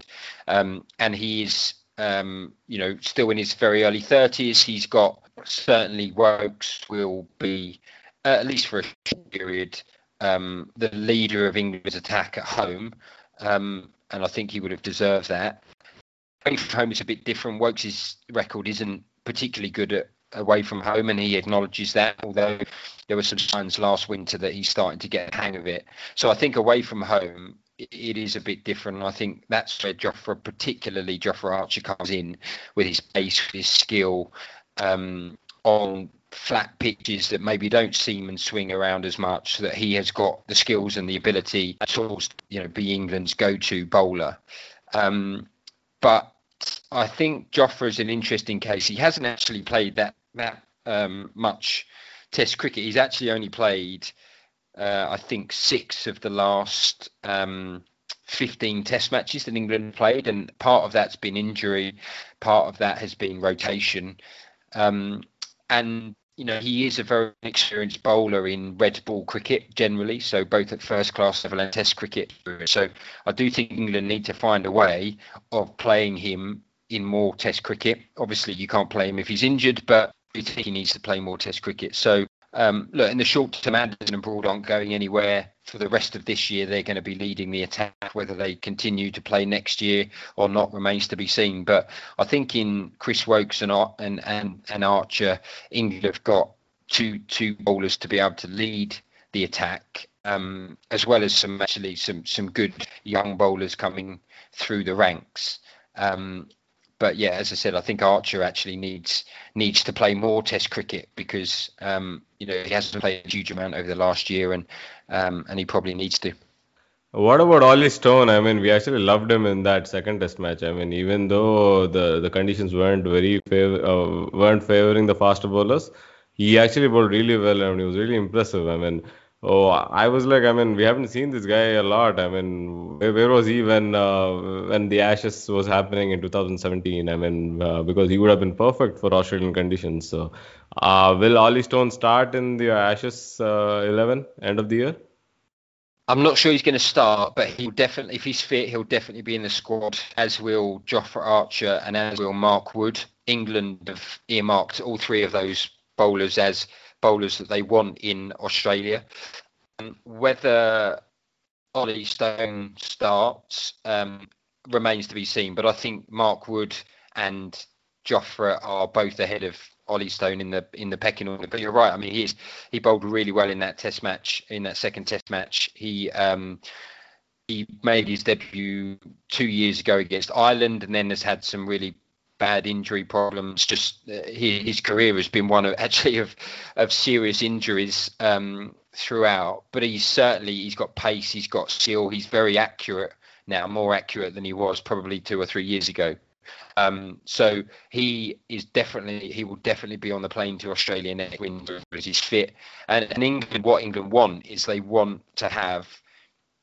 Um, and he is, um, you know, still in his very early 30s. He's got certainly Woakes will be uh, at least for a period um, the leader of England's attack at home. Um, and I think he would have deserved that away from home is a bit different. Woakes' record isn't particularly good at away from home, and he acknowledges that. Although there were some signs last winter that he's starting to get a hang of it. So I think away from home, it is a bit different. I think that's where Jofra, particularly Jofra Archer, comes in with his pace, his skill um, on flat pitches that maybe don't seam and swing around as much. So that he has got the skills and the ability to, you know, be England's go-to bowler. Um, but I think Jofra is an interesting case. He hasn't actually played that that um, much Test cricket. He's actually only played, uh, I think, six of the last um, 15 Test matches that England played, and part of that's been injury, part of that has been rotation, um, and you know, he is a very experienced bowler in red ball cricket generally, so both at first class level and test cricket. So I do think England need to find a way of playing him in more test cricket. Obviously, you can't play him if he's injured, but I think he needs to play more test cricket. So um, look, in the short term, Anderson and Broad aren't going anywhere for the rest of this year. They're going to be leading the attack. Whether they continue to play next year or not remains to be seen. But I think in Chris Woakes and and and, and Archer, England have got two two bowlers to be able to lead the attack, um, as well as some actually some some good young bowlers coming through the ranks. Um, but yeah, as I said, I think Archer actually needs needs to play more Test cricket because um, you know he hasn't played a huge amount over the last year, and um, and he probably needs to. What about Ollie Stone? I mean, we actually loved him in that second Test match. I mean, even though the, the conditions weren't very favor, uh, weren't favoring the faster bowlers, he actually bowled really well I and he was really impressive. I mean, Oh, I was like, I mean, we haven't seen this guy a lot. I mean, where, where was he when uh, when the Ashes was happening in 2017? I mean, uh, because he would have been perfect for Australian conditions. So, uh, will Ollie Stone start in the Ashes uh, 11 end of the year? I'm not sure he's going to start, but he'll definitely, if he's fit, he'll definitely be in the squad. As will Jofra Archer and as will Mark Wood. England have earmarked all three of those bowlers as bowlers that they want in Australia. Um, whether Ollie Stone starts um, remains to be seen, but I think Mark Wood and Jofra are both ahead of Ollie Stone in the in the pecking order. But you're right. I mean, he's he bowled really well in that Test match, in that second Test match. He um, he made his debut two years ago against Ireland, and then has had some really bad injury problems. Just uh, his career has been one of actually of of serious injuries um, throughout. But he's certainly he's got pace, he's got skill, he's very accurate now, more accurate than he was probably two or three years ago. Um, so he is definitely he will definitely be on the plane to Australia next winter as he's fit. And, and England, what England want is they want to have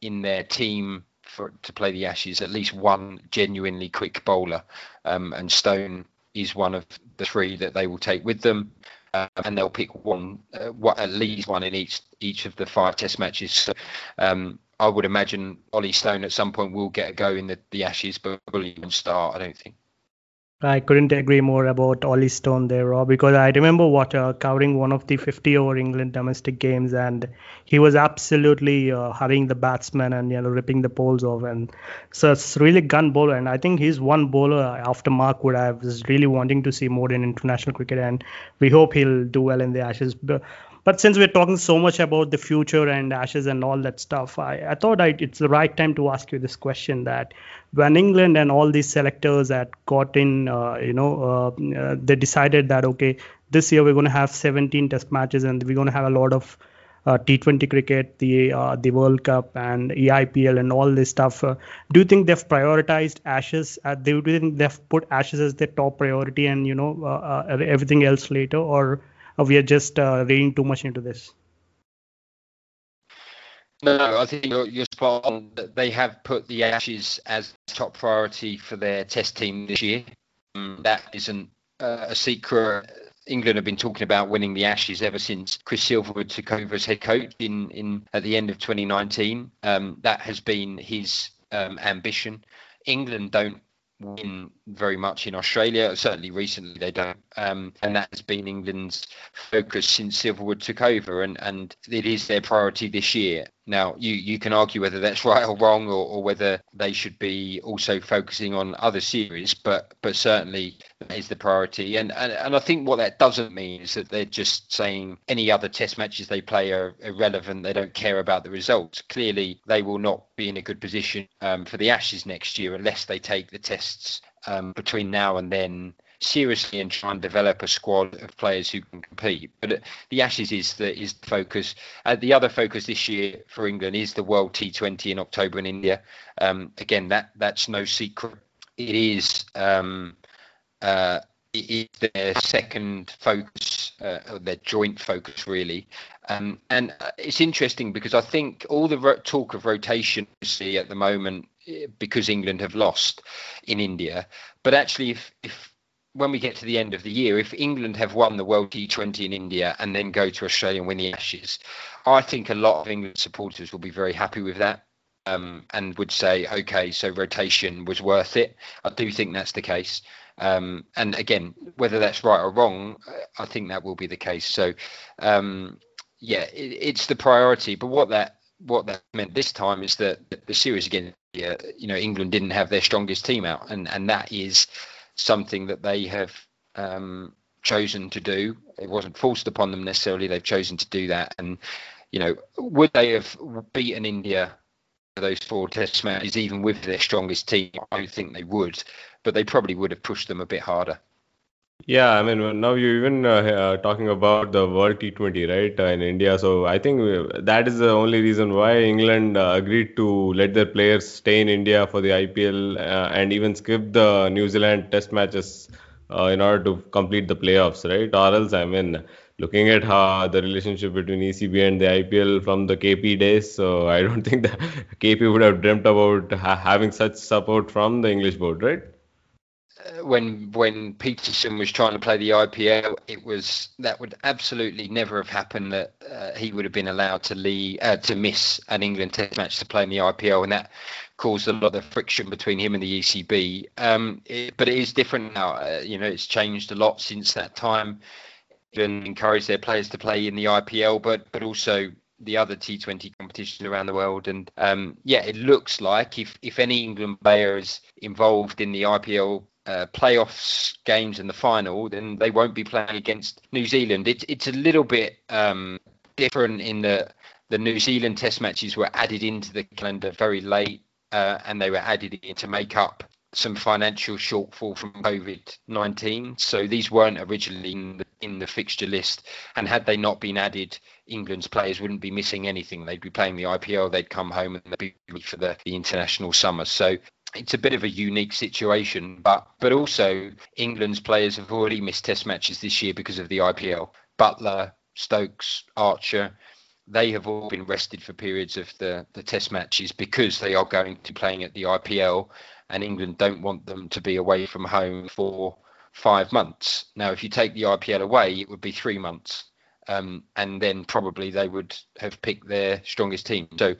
in their team for to play the Ashes at least one genuinely quick bowler, um, and Stone is one of the three that they will take with them, uh, and they'll pick one, uh, what, at least one in each each of the five Test matches. So, um, I would imagine Ollie Stone at some point will get a go in the, the Ashes, but will even start. I don't think. I couldn't agree more about Ollie Stone there, Rob, because I remember what uh, covering one of the 50 over England domestic games, and he was absolutely uh, hurrying the batsman and you know ripping the poles off, and so it's really gun bowler, and I think he's one bowler after Mark Wood I was really wanting to see more in international cricket, and we hope he'll do well in the Ashes. But but since we're talking so much about the future and ashes and all that stuff, I, I thought I, it's the right time to ask you this question that when England and all these selectors had got in, uh, you know, uh, uh, they decided that, okay, this year we're going to have 17 test matches and we're going to have a lot of uh, T20 cricket, the uh, the World Cup, and EIPL, and all this stuff. Uh, do you think they've prioritized Ashes? Uh, do you think they've put Ashes as their top priority, and you know uh, everything else later, or we are just uh, reading too much into this? No, I think you're, you're spot on. They have put the Ashes as top priority for their Test team this year. Um, that isn't uh, a secret. England have been talking about winning the Ashes ever since Chris Silverwood took over as head coach in, in at the end of 2019. Um, that has been his um, ambition. England don't win very much in Australia. Certainly recently they don't, um, and that has been England's focus since Silverwood took over, and and it is their priority this year. Now, you, you can argue whether that's right or wrong, or, or whether they should be also focusing on other series, but but certainly that is the priority. And, and and I think what that doesn't mean is that they're just saying any other Test matches they play are irrelevant. They don't care about the results. Clearly, they will not be in a good position um, for the Ashes next year unless they take the tests um, between now and then seriously and try and develop a squad of players who can compete. But the Ashes is the is the focus. Uh, the other focus this year for England is the World T20 in October in India. Um, again, that that's no secret. It is. Um, uh, it is their second focus, uh, or their joint focus, really. Um, and uh, it's interesting because I think all the ro- talk of rotation see at the moment, because England have lost in India, but actually, if, if when we get to the end of the year, if England have won the World T20 in India and then go to Australia and win the Ashes, I think a lot of England supporters will be very happy with that. um, and would say, okay, so rotation was worth it. I do think that's the case. Um, and again, whether that's right or wrong, I think that will be the case. So, um, yeah, it, it's the priority. But what that what that meant this time is that the series again, you know, England didn't have their strongest team out, and and that is something that they have um, chosen to do. It wasn't forced upon them necessarily. They've chosen to do that, and you know, would they have beaten India those four test matches, even with their strongest team? I don't think they would, but they probably would have pushed them a bit harder. Yeah, I mean, now you're even uh, uh, talking about the World T20, right, uh, in India. So I think uh, that is the only reason why England uh, agreed to let their players stay in India for the IPL uh, and even skip the New Zealand Test matches in order to complete the playoffs, right? Or else, I mean, looking at how the relationship between ECB and the IPL from the KP days, so I don't think that KP would have dreamt about ha- having such support from the English board, right? When when Pietersen was trying to play the IPL, it was that would absolutely never have happened that uh, he would have been allowed to leave uh, to miss an England Test match to play in the IPL, and that caused a lot of friction between him and the ECB. Um, it, but it is different now. Uh, you know, it's changed a lot since that time and encourage their players to play in the IPL, but but also the other T20 competitions around the world. And um, yeah, it looks like if if any England player is involved in the IPL uh, playoffs games and the final, then they won't be playing against New Zealand. It's it's a little bit um, different in the the New Zealand Test matches were added into the calendar very late, uh, and they were added in to make up some financial shortfall from COVID 19. So these weren't originally in the, in the, fixture list. And had they not been added, England's players wouldn't be missing anything. They'd be playing the IPL, they'd come home and they'd be ready for the, the international summer. So it's a bit of a unique situation, but but also England's players have already missed test matches this year because of the IPL. Buttler, Stokes, Archer, they have all been rested for periods of the, the test matches because they are going to playing at the IPL and England don't want them to be away from home for five months. Now, if you take the IPL away, it would be three months, um, and then probably they would have picked their strongest team. So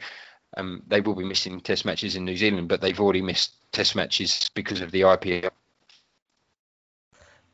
um, they will be missing Test matches in New Zealand, but they've already missed Test matches because of the IPL.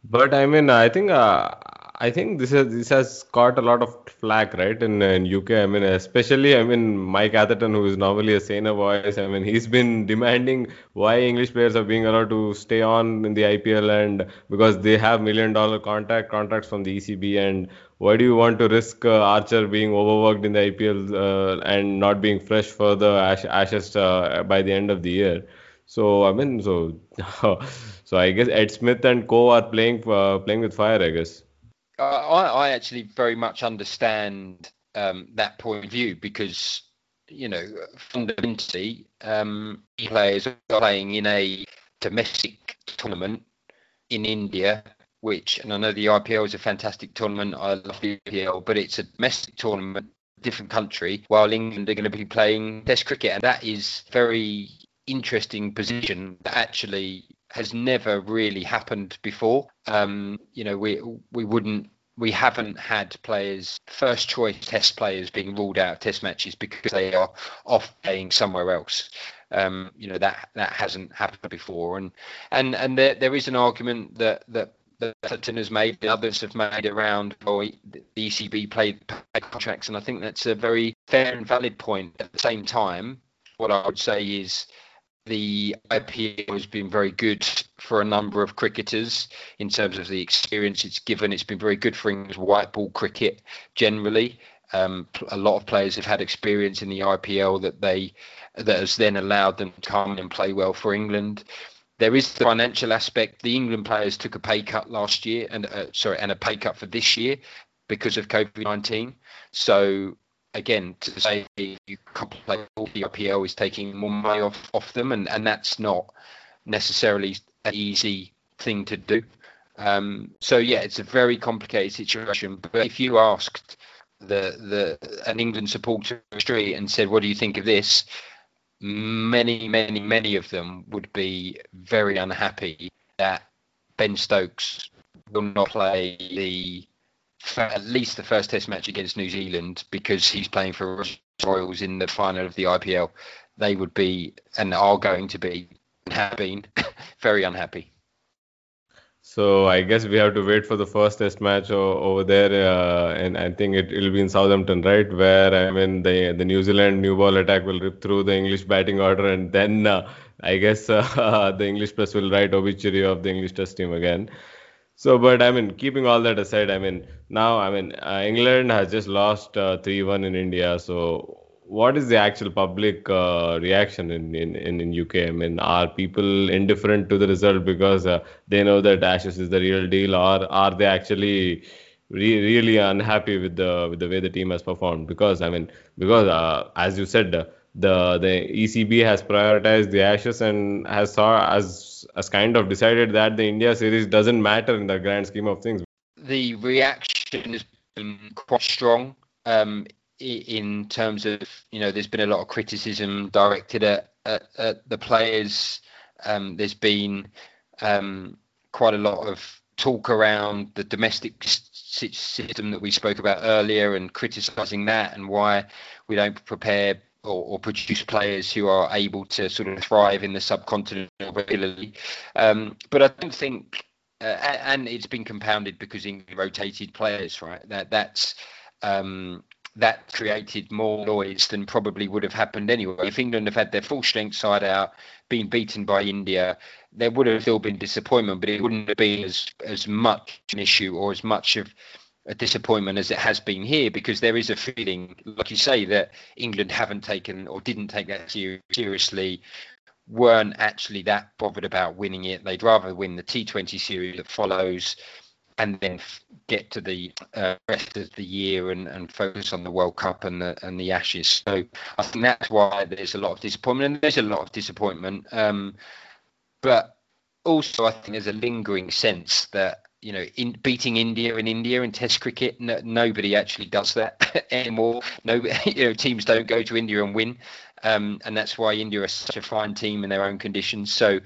But I mean, I think uh, I think this has this has caught a lot of flack, right? In, in UK, I mean, especially I mean Mike Atherton, who is normally a saner voice. I mean, he's been demanding why English players are being allowed to stay on in the IPL, and because they have million dollar contract contracts from the ECB, and why do you want to risk uh, Archer being overworked in the IPL uh, and not being fresh for the Ash- Ashes uh, by the end of the year? So I mean, so so I guess Ed Smith and Co are playing uh, playing with fire, I guess. I, I actually very much understand um, that point of view because you know fundamentally um, players are playing in a domestic tournament in India which and I know the IPL is a fantastic tournament I love the IPL but it's a domestic tournament different country while England are going to be playing test cricket and that is very interesting position that actually has never really happened before. Um, you know, we we wouldn't we haven't had players first choice test players being ruled out of test matches because they are off playing somewhere else. Um, you know that that hasn't happened before, and and and there there is an argument that that that Sutton has made, others have made around well, the ECB played contracts, and I think that's a very fair and valid point. At the same time, what I would say is the IPL has been very good for a number of cricketers in terms of the experience it's given. It's been very good for England's white ball cricket generally. Um, a lot of players have had experience in the IPL that they that has then allowed them to come and play well for England. There is the financial aspect. The England players took a pay cut last year, and uh, sorry, and a pay cut for this year because of COVID nineteen. So again to say you can't play the IPL is taking more money off, off them, and, and that's not necessarily an easy thing to do. Um, so yeah, it's a very complicated situation. But if you asked the the an England supporter street and said, "What do you think of this?" Many, many, many of them would be very unhappy that Ben Stokes will not play the at least the first Test match against New Zealand because he's playing for Royals in the final of the IPL. they would be and are going to be and have been very unhappy. So I guess we have to wait for the first test match over there, uh, and I think it will be in Southampton, right? Where I mean the the New Zealand new ball attack will rip through the English batting order, and then uh, I guess uh, the English press will write obituary of the English Test team again. So, but I mean, keeping all that aside, I mean, now I mean, uh, England has just lost uh, three-one in India. So, what is the actual public uh, reaction in, in, in, UK? I mean, are people indifferent to the result because uh, they know that Ashes is the real deal, or are they actually re- really unhappy with the with the way the team has performed? Because I mean, because uh, as you said, the the ECB has prioritized the Ashes and has saw as has kind of decided that the India series doesn't matter in the grand scheme of things. The reaction has been quite strong. Um, in terms of you know there's been a lot of criticism directed at, at, at the players. Um, there's been um, quite a lot of talk around the domestic system that we spoke about earlier and criticizing that and why we don't prepare or, or, produce players who are able to sort of thrive in the subcontinent regularly. Um, but I don't think uh, and it's been compounded because England rotated players right? That that's um, that created more noise than probably would have happened anyway. If England have had their full strength side out, been beaten by India, there would have still been disappointment, but it wouldn't have been as as much an issue or as much of a disappointment as it has been here because there is a feeling, like you say, that England haven't taken or didn't take that seriously, weren't actually that bothered about winning it. They'd rather win the T20 series that follows and then get to the uh, rest of the year and, and focus on the World Cup and the and the Ashes. So I think that's why there's a lot of disappointment, and there's a lot of disappointment. Um, but also, I think there's a lingering sense that you know, in beating India in India in Test cricket, no, nobody actually does that anymore. No, you know, teams don't go to India and win, um, and that's why India are such a fine team in their own conditions. So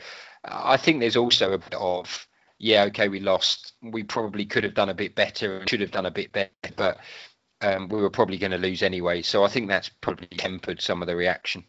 I think there's also a bit of yeah, okay, we lost. We probably could have done a bit better, should have done a bit better, but um, we were probably going to lose anyway. So I think that's probably tempered some of the reaction.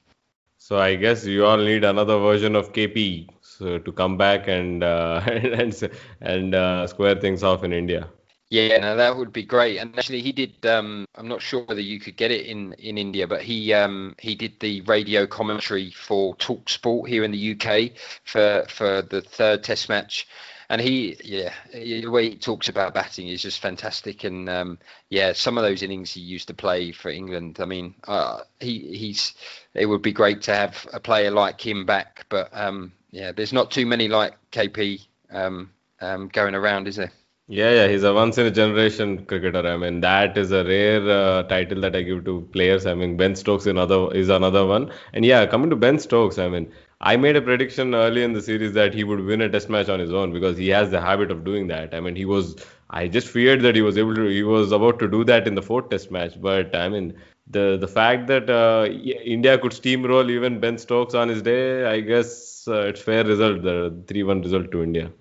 So I guess you all need another version of KP so to come back and uh, and and uh, square things off in India. Yeah, no, that would be great. And actually, he did. Um, I'm not sure whether you could get it in in India, but he um, he did the radio commentary for Talk Sport here in the UK for for the third Test match and he, yeah, the way he talks about batting is just fantastic. And um, yeah, some of those innings he used to play for England. I mean, uh, he he's. It would be great to have a player like him back, but um, yeah, there's not too many like KP um, um, going around, is there? Yeah, yeah, he's a once in a generation cricketer. I mean, that is a rare uh, title that I give to players. I mean, Ben Stokes another is another one. And yeah, coming to Ben Stokes, I mean, I made a prediction early in the series that he would win a test match on his own because he has the habit of doing that. I mean, he was. I just feared that he was able to. He was about to do that in the fourth test match, but I mean, the the fact that uh, India could steamroll even Ben Stokes on his day, I guess uh, it's fair result. The three-one result to India.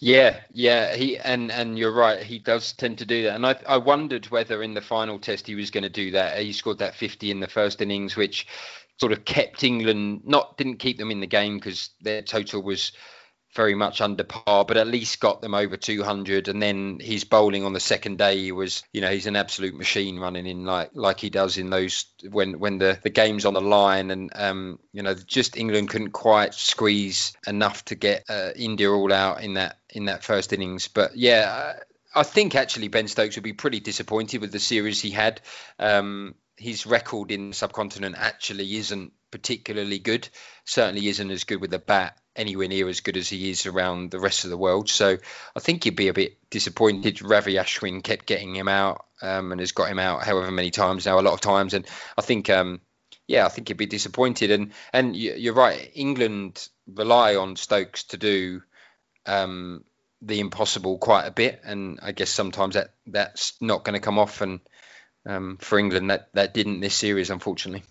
Yeah, yeah, he and and you're right. He does tend to do that, and I I wondered whether in the final test he was going to do that. He scored that 50 in the first innings, which sort of kept England not didn't keep them in the game because their total was very much under par, but at least got them over 200. And then his bowling on the second day he was, you know, he's an absolute machine running in like like he does in those when when the the game's on the line. And um, you know, just England couldn't quite squeeze enough to get uh, India all out in that in that first innings. But yeah. I think actually Ben Stokes would be pretty disappointed with the series he had. Um, his record in the subcontinent actually isn't particularly good. Certainly isn't as good with the bat anywhere near as good as he is around the rest of the world. So I think he'd be a bit disappointed. Ravi Ashwin kept getting him out um, and has got him out however many times now, a lot of times. And I think, um, yeah, I think he'd be disappointed. And and you're right, England rely on Stokes to do um, the impossible quite a bit, and I guess sometimes that that's not going to come off and um, for England. That that didn't this series, unfortunately.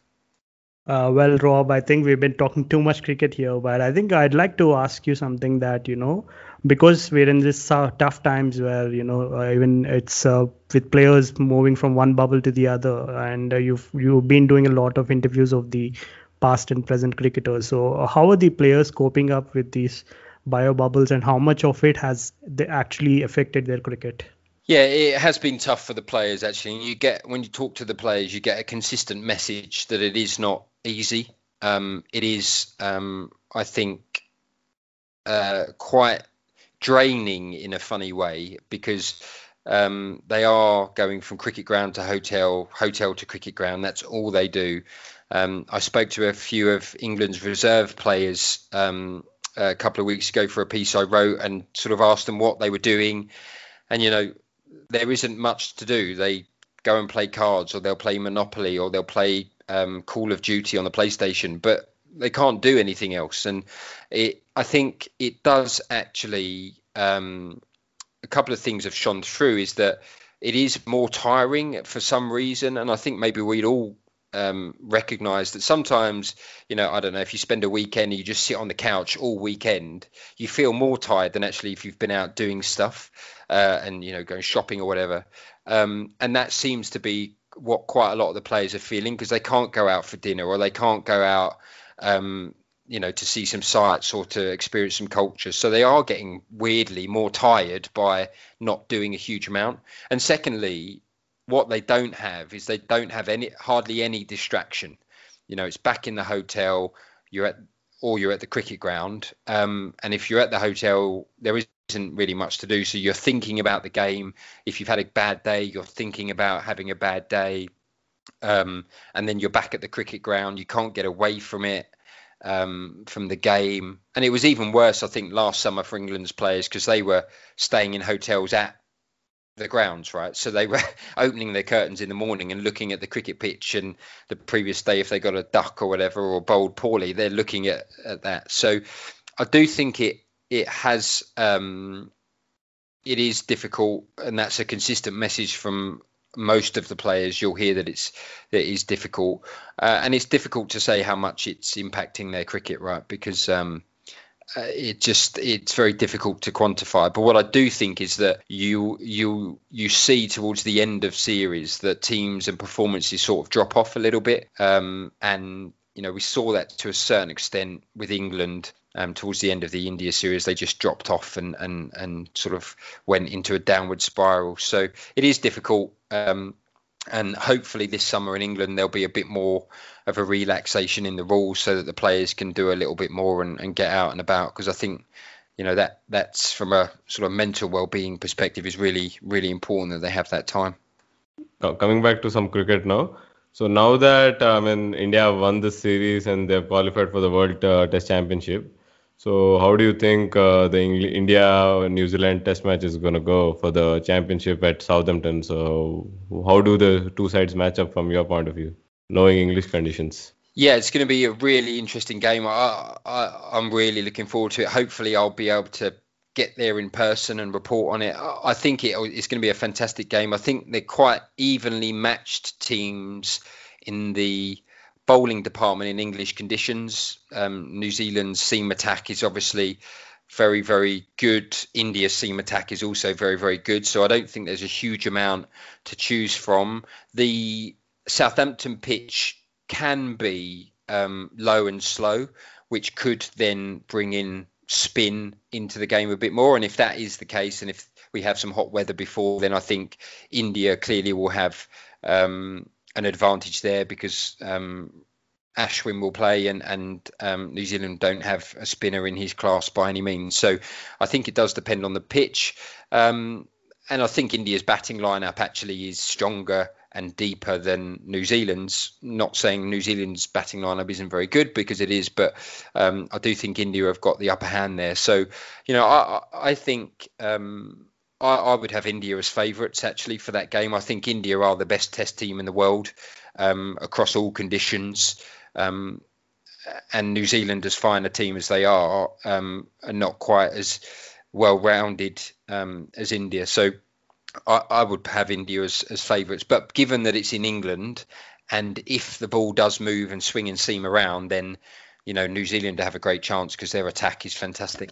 Uh, well, Rob, I think we've been talking too much cricket here, but I think I'd like to ask you something that you know, because we're in this uh, tough times where you know uh, even it's uh, with players moving from one bubble to the other, and uh, you've you've been doing a lot of interviews of the past and present cricketers. So, how are the players coping up with these bio bubbles, and how much of it has they actually affected their cricket? Yeah, it has been tough for the players actually. You get when you talk to the players, you get a consistent message that it is not easy. Um, it is, um, I think, uh, quite draining in a funny way because um, they are going from cricket ground to hotel, hotel to cricket ground. That's all they do. Um, I spoke to a few of England's reserve players um, a couple of weeks ago for a piece I wrote and sort of asked them what they were doing. And, you know, there isn't much to do. They go and play cards or they'll play Monopoly or they'll play um, Call of Duty on the PlayStation, but they can't do anything else. And it, I think it does actually. Um, a couple of things have shone through is that it is more tiring for some reason, and I think maybe we'd all um, recognize that sometimes, you know, I don't know, if you spend a weekend and you just sit on the couch all weekend, you feel more tired than actually if you've been out doing stuff uh, and, you know, going shopping or whatever. Um, and that seems to be what quite a lot of the players are feeling because they can't go out for dinner or they can't go out um, you know to see some sights or to experience some culture so they are getting weirdly more tired by not doing a huge amount and secondly what they don't have is they don't have any hardly any distraction. You know it's back in the hotel you're at or you're at the cricket ground um, and if you're at the hotel there isn't really much to do. So you're thinking about the game. If you've had a bad day you're thinking about having a bad day. Um, and then you're back at the cricket ground. You can't get away from it um, from the game. And it was even worse, I think, last summer for England's players because they were staying in hotels at the grounds, right? So they were opening their curtains in the morning and looking at the cricket pitch. And the previous day, if they got a duck or whatever or bowled poorly, they're looking at, at that. So I do think it it has um, it is difficult, and that's a consistent message from most of the players, you'll hear that it's that it is difficult, uh, and it's difficult to say how much it's impacting their cricket, right? Because um, uh, it just it's very difficult to quantify. But what I do think is that you you you see towards the end of series that teams and performances sort of drop off a little bit, um, and you know we saw that to a certain extent with England um, towards the end of the India series, they just dropped off and and and sort of went into a downward spiral. So it is difficult. Um, and hopefully this summer in England there'll be a bit more of a relaxation in the rules so that the players can do a little bit more and, and get out and about because I think you know that that's from a sort of mental well-being perspective is really really important that they have that time. coming back to some cricket now. So now that I mean India won the series and they've qualified for the World uh, Test Championship, so, how do you think uh, the India New Zealand Test match is going to go for the championship at Southampton? So, how do the two sides match up from your point of view, knowing English conditions? Yeah, it's going to be a really interesting game. I, I, am really looking forward to it. Hopefully, I'll be able to get there in person and report on it. I think it, it's going to be a fantastic game. I think they're quite evenly matched teams in the bowling department in English conditions. Um, New Zealand's seam attack is obviously very, very good. India's seam attack is also very, very good. So I don't think there's a huge amount to choose from. The Southampton pitch can be um, low and slow, which could then bring in spin into the game a bit more. And if that is the case, and if we have some hot weather before, then I think India clearly will have um, an advantage there because um, Ashwin will play and and um, New Zealand don't have a spinner in his class by any means. So I think it does depend on the pitch. Um, and I think India's batting lineup actually is stronger and deeper than New Zealand's. Not saying New Zealand's batting lineup isn't very good because it is, but um, I do think India have got the upper hand there. So, you know, I, I think um, I, I would have India as favourites actually for that game. I think India are the best Test team in the world um, across all conditions. Um, and New Zealand, as fine a team as they are, um, are not quite as well rounded um, as India. So I, I, would have India as, as favourites. But given that it's in England, and if the ball does move and swing and seam around, then you know New Zealand have a great chance because their attack is fantastic.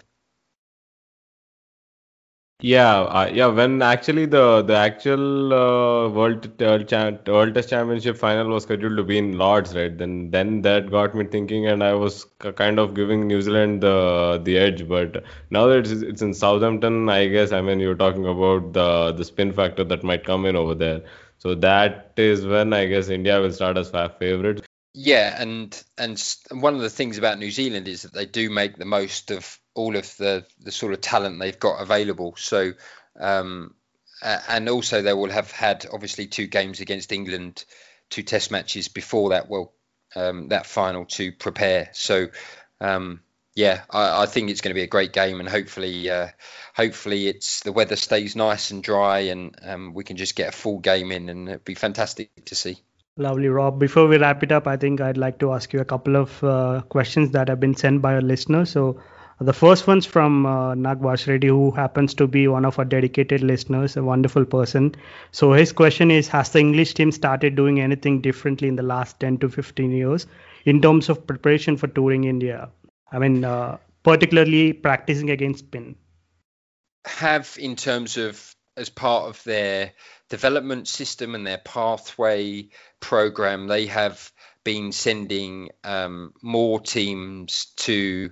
Yeah, uh, yeah. When actually the the actual uh, world uh, cha- world test championship final was scheduled to be in Lords, right? Then then that got me thinking, and I was kind of giving New Zealand the the edge. But now that it's, it's in Southampton, I guess I mean you're talking about the the spin factor that might come in over there. So that is when I guess India will start as fa- favorites. Yeah, and and one of the things about New Zealand is that they do make the most of all of the the sort of talent they've got available. So, um, and also they will have had obviously two games against England, two Test matches before that. Well, um, that final to prepare. So, um, yeah, I, I think it's going to be a great game, and hopefully, uh, hopefully it's the weather stays nice and dry, and um, we can just get a full game in, and it'd be fantastic to see. Lovely, Rob. Before we wrap it up, I think I'd like to ask you a couple of uh, questions that have been sent by our listeners. So, the first one's from uh, Reddy, who happens to be one of our dedicated listeners, a wonderful person. So, his question is Has the English team started doing anything differently in the last 10 to 15 years in terms of preparation for touring India? I mean, uh, particularly practicing against spin. have in terms of as part of their development system and their pathway program they have been sending um, more teams to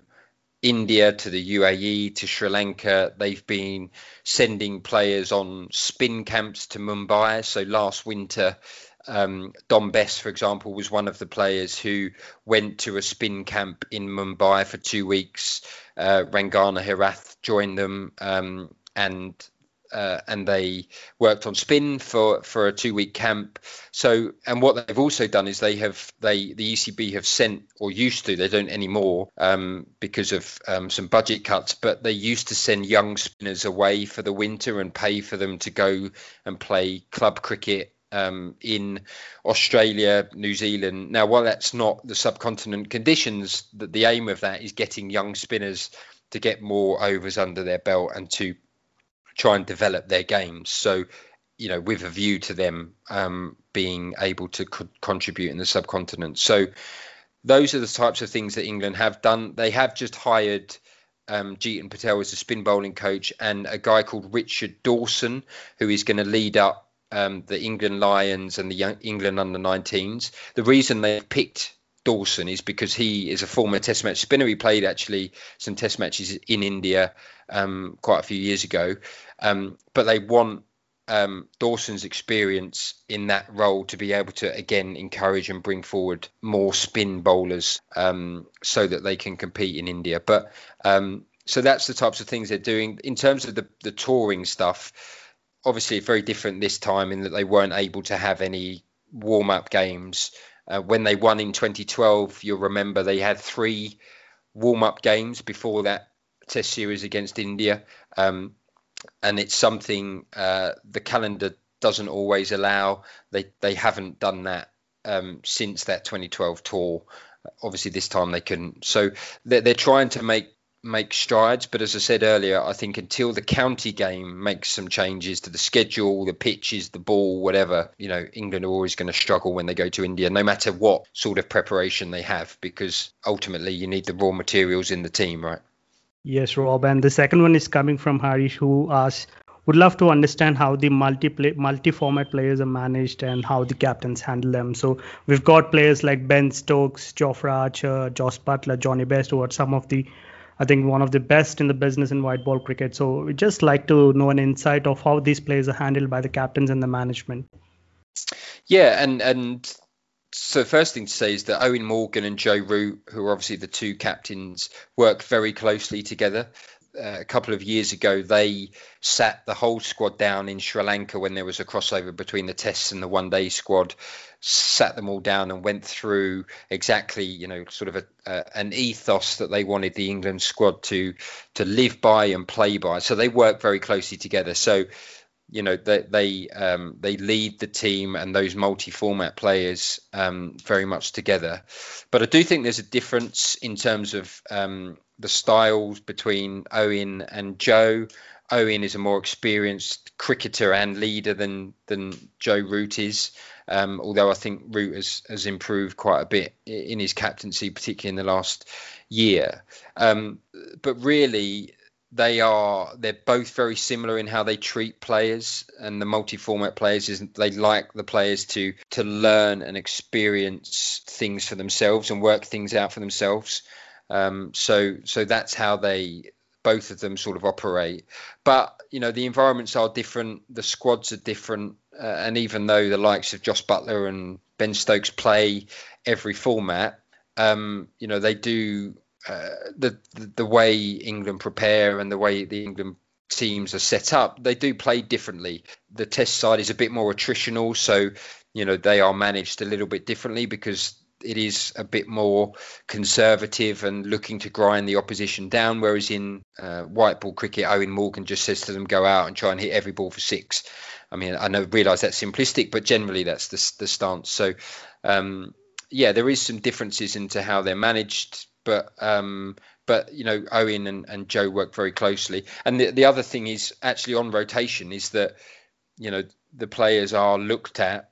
India, to the UAE, to Sri Lanka. They've been sending players on spin camps to Mumbai. So last winter, um, Dom Bess, for example, was one of the players who went to a spin camp in Mumbai for two weeks. Uh, Rangana Herath joined them, um, and uh, and they worked on spin for for a two week camp. So and what they've also done is they have they the ECB have sent or used to they don't anymore um, because of um, some budget cuts, but they used to send young spinners away for the winter and pay for them to go and play club cricket um, in Australia, New Zealand. Now, while that's not the subcontinent conditions, the, the aim of that is getting young spinners to get more overs under their belt and to try and develop their games. So, you know, with a view to them um, being able to co- contribute in the subcontinent. So, those are the types of things that England have done. They have just hired um, Jeetan Patel as a spin bowling coach and a guy called Richard Dawson, who is going to lead up um, the England Lions and the England under 19s. The reason they've picked Dawson is because he is a former Test match spinner. He played actually some Test matches in India um, quite a few years ago, um, but they want um, Dawson's experience in that role to be able to again encourage and bring forward more spin bowlers um, so that they can compete in India. But um, so that's the types of things they're doing in terms of the the touring stuff. Obviously, very different this time in that they weren't able to have any warm up games. Uh, when they won in 2012, you'll remember they had three warm up games before that Test series against India. Um, and it's something uh, the calendar doesn't always allow. They they haven't done that um, since that 2012 tour. Obviously, this time they couldn't. So they're, they're trying to make make strides. But as I said earlier, I think until the county game makes some changes to the schedule, the pitches, the ball, whatever, you know, England are always going to struggle when they go to India, no matter what sort of preparation they have, because ultimately you need the raw materials in the team, right? Yes, Rob. And the second one is coming from Harish, who asks, would love to understand how the multi multi-format players are managed and how the captains handle them. So we've got players like Ben Stokes, Jofra Archer, Jos Buttler, Jonny Bairstow, who are some of the, I think, one of the best in the business in white ball cricket. So we just like to know an insight of how these players are handled by the captains and the management. Yeah, and and so first thing to say is that Eoin Morgan and Joe Root, who are obviously the two captains, work very closely together. Uh, a couple of years ago, they sat the whole squad down in Sri Lanka when there was a crossover between the tests and the one day squad, sat them all down and went through exactly, you know, sort of a, uh, an ethos that they wanted the England squad to to live by and play by. So they work very closely together. So you know they they um, they lead the team and those multi-format players um, very much together. But I do think there's a difference in terms of um, the styles between Eoin and Joe. Eoin is a more experienced cricketer and leader than than Joe Root is. Um, although I think Root has, has improved quite a bit in his captaincy, particularly in the last year. Um, but really, they are they're both very similar in how they treat players and the multi-format players is they like the players to to learn and experience things for themselves and work things out for themselves um, so so that's how they both of them sort of operate but you know the environments are different the squads are different uh, and even though the likes of Jos Buttler and Ben Stokes play every format um, you know they do uh, the, the, the way England prepare and the way the England teams are set up, they do play differently. The Test side is a bit more attritional, so you know they are managed a little bit differently because it is a bit more conservative and looking to grind the opposition down. Whereas in uh, white ball cricket, Eoin Morgan just says to them, "Go out and try and hit every ball for six. I mean, I know realise that's simplistic, but generally that's the, the stance. So, um, yeah, there is some differences into how they're managed but um, but you know Eoin and, and Joe work very closely. And the the other thing is actually on rotation is that you know the players are looked at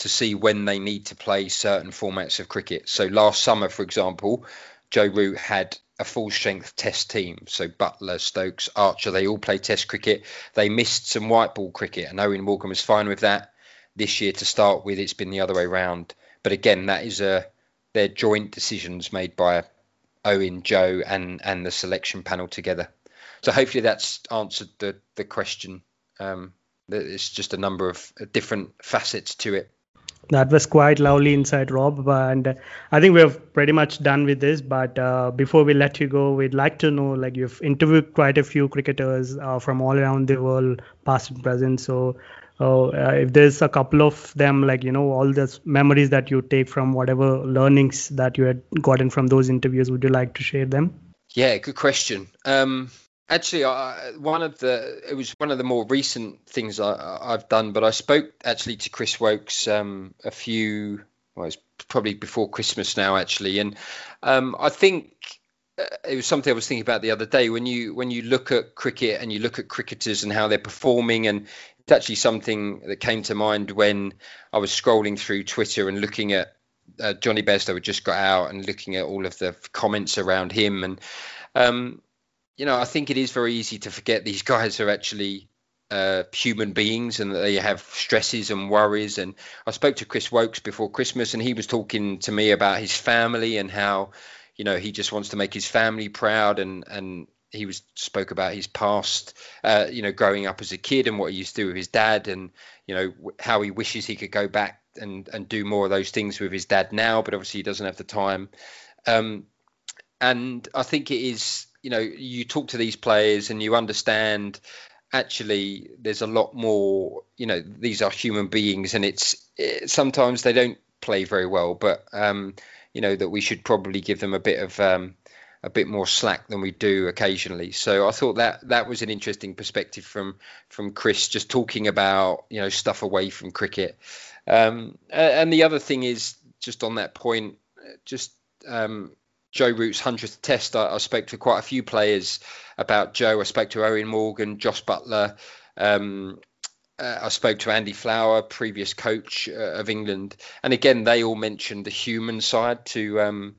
to see when they need to play certain formats of cricket. So last summer, for example, Joe Root had a full strength test team. So Buttler, Stokes, Archer, they all play test cricket. They missed some white ball cricket, and Eoin Morgan was fine with that. This year to start with, it's been the other way around. But again, that is a they're joint decisions made by Eoin, Joe, and and the selection panel together. So hopefully that's answered the the question. Um, it's just a number of different facets to it. That was quite lovely insight, Rob. And I think we're pretty much done with this. But uh, before we let you go, we'd like to know like you've interviewed quite a few cricketers uh, from all around the world, past and present. So uh, if there's a couple of them like you know all the memories that you take from whatever learnings that you had gotten from those interviews would you like to share them yeah good question um, actually one of the it was one of the more recent things I, have done but i spoke actually to chris Woakes um, a few well it's probably before christmas now actually and um, i think uh, it was something I was thinking about the other day. When you when you look at cricket and you look at cricketers and how they're performing, and it's actually something that came to mind when I was scrolling through Twitter and looking at uh, Jonny Bairstow had just got out and looking at all of the comments around him. And, um, you know, I think it is very easy to forget these guys are actually uh, human beings and that they have stresses and worries. And I spoke to Chris Woakes before Christmas and he was talking to me about his family and how, you know, he just wants to make his family proud and, and, he was spoke about his past, uh, you know, growing up as a kid and what he used to do with his dad, and you know how he wishes he could go back and and do more of those things with his dad now, but obviously he doesn't have the time. Um, and I think it is, you know, you talk to these players and you understand actually there's a lot more. You know, these are human beings, and it's it, sometimes they don't play very well, but um, you know that we should probably give them a bit of um, a bit more slack than we do occasionally. So I thought that that was an interesting perspective from from Chris, just talking about you know stuff away from cricket. Um, and the other thing is just on that point, just um, Joe Root's hundredth test. I, I, spoke to quite a few players about Joe. I spoke to Eoin Morgan, Jos Buttler. Um, uh, I spoke to Andy Flower, previous coach uh, of England, and again they all mentioned the human side to um,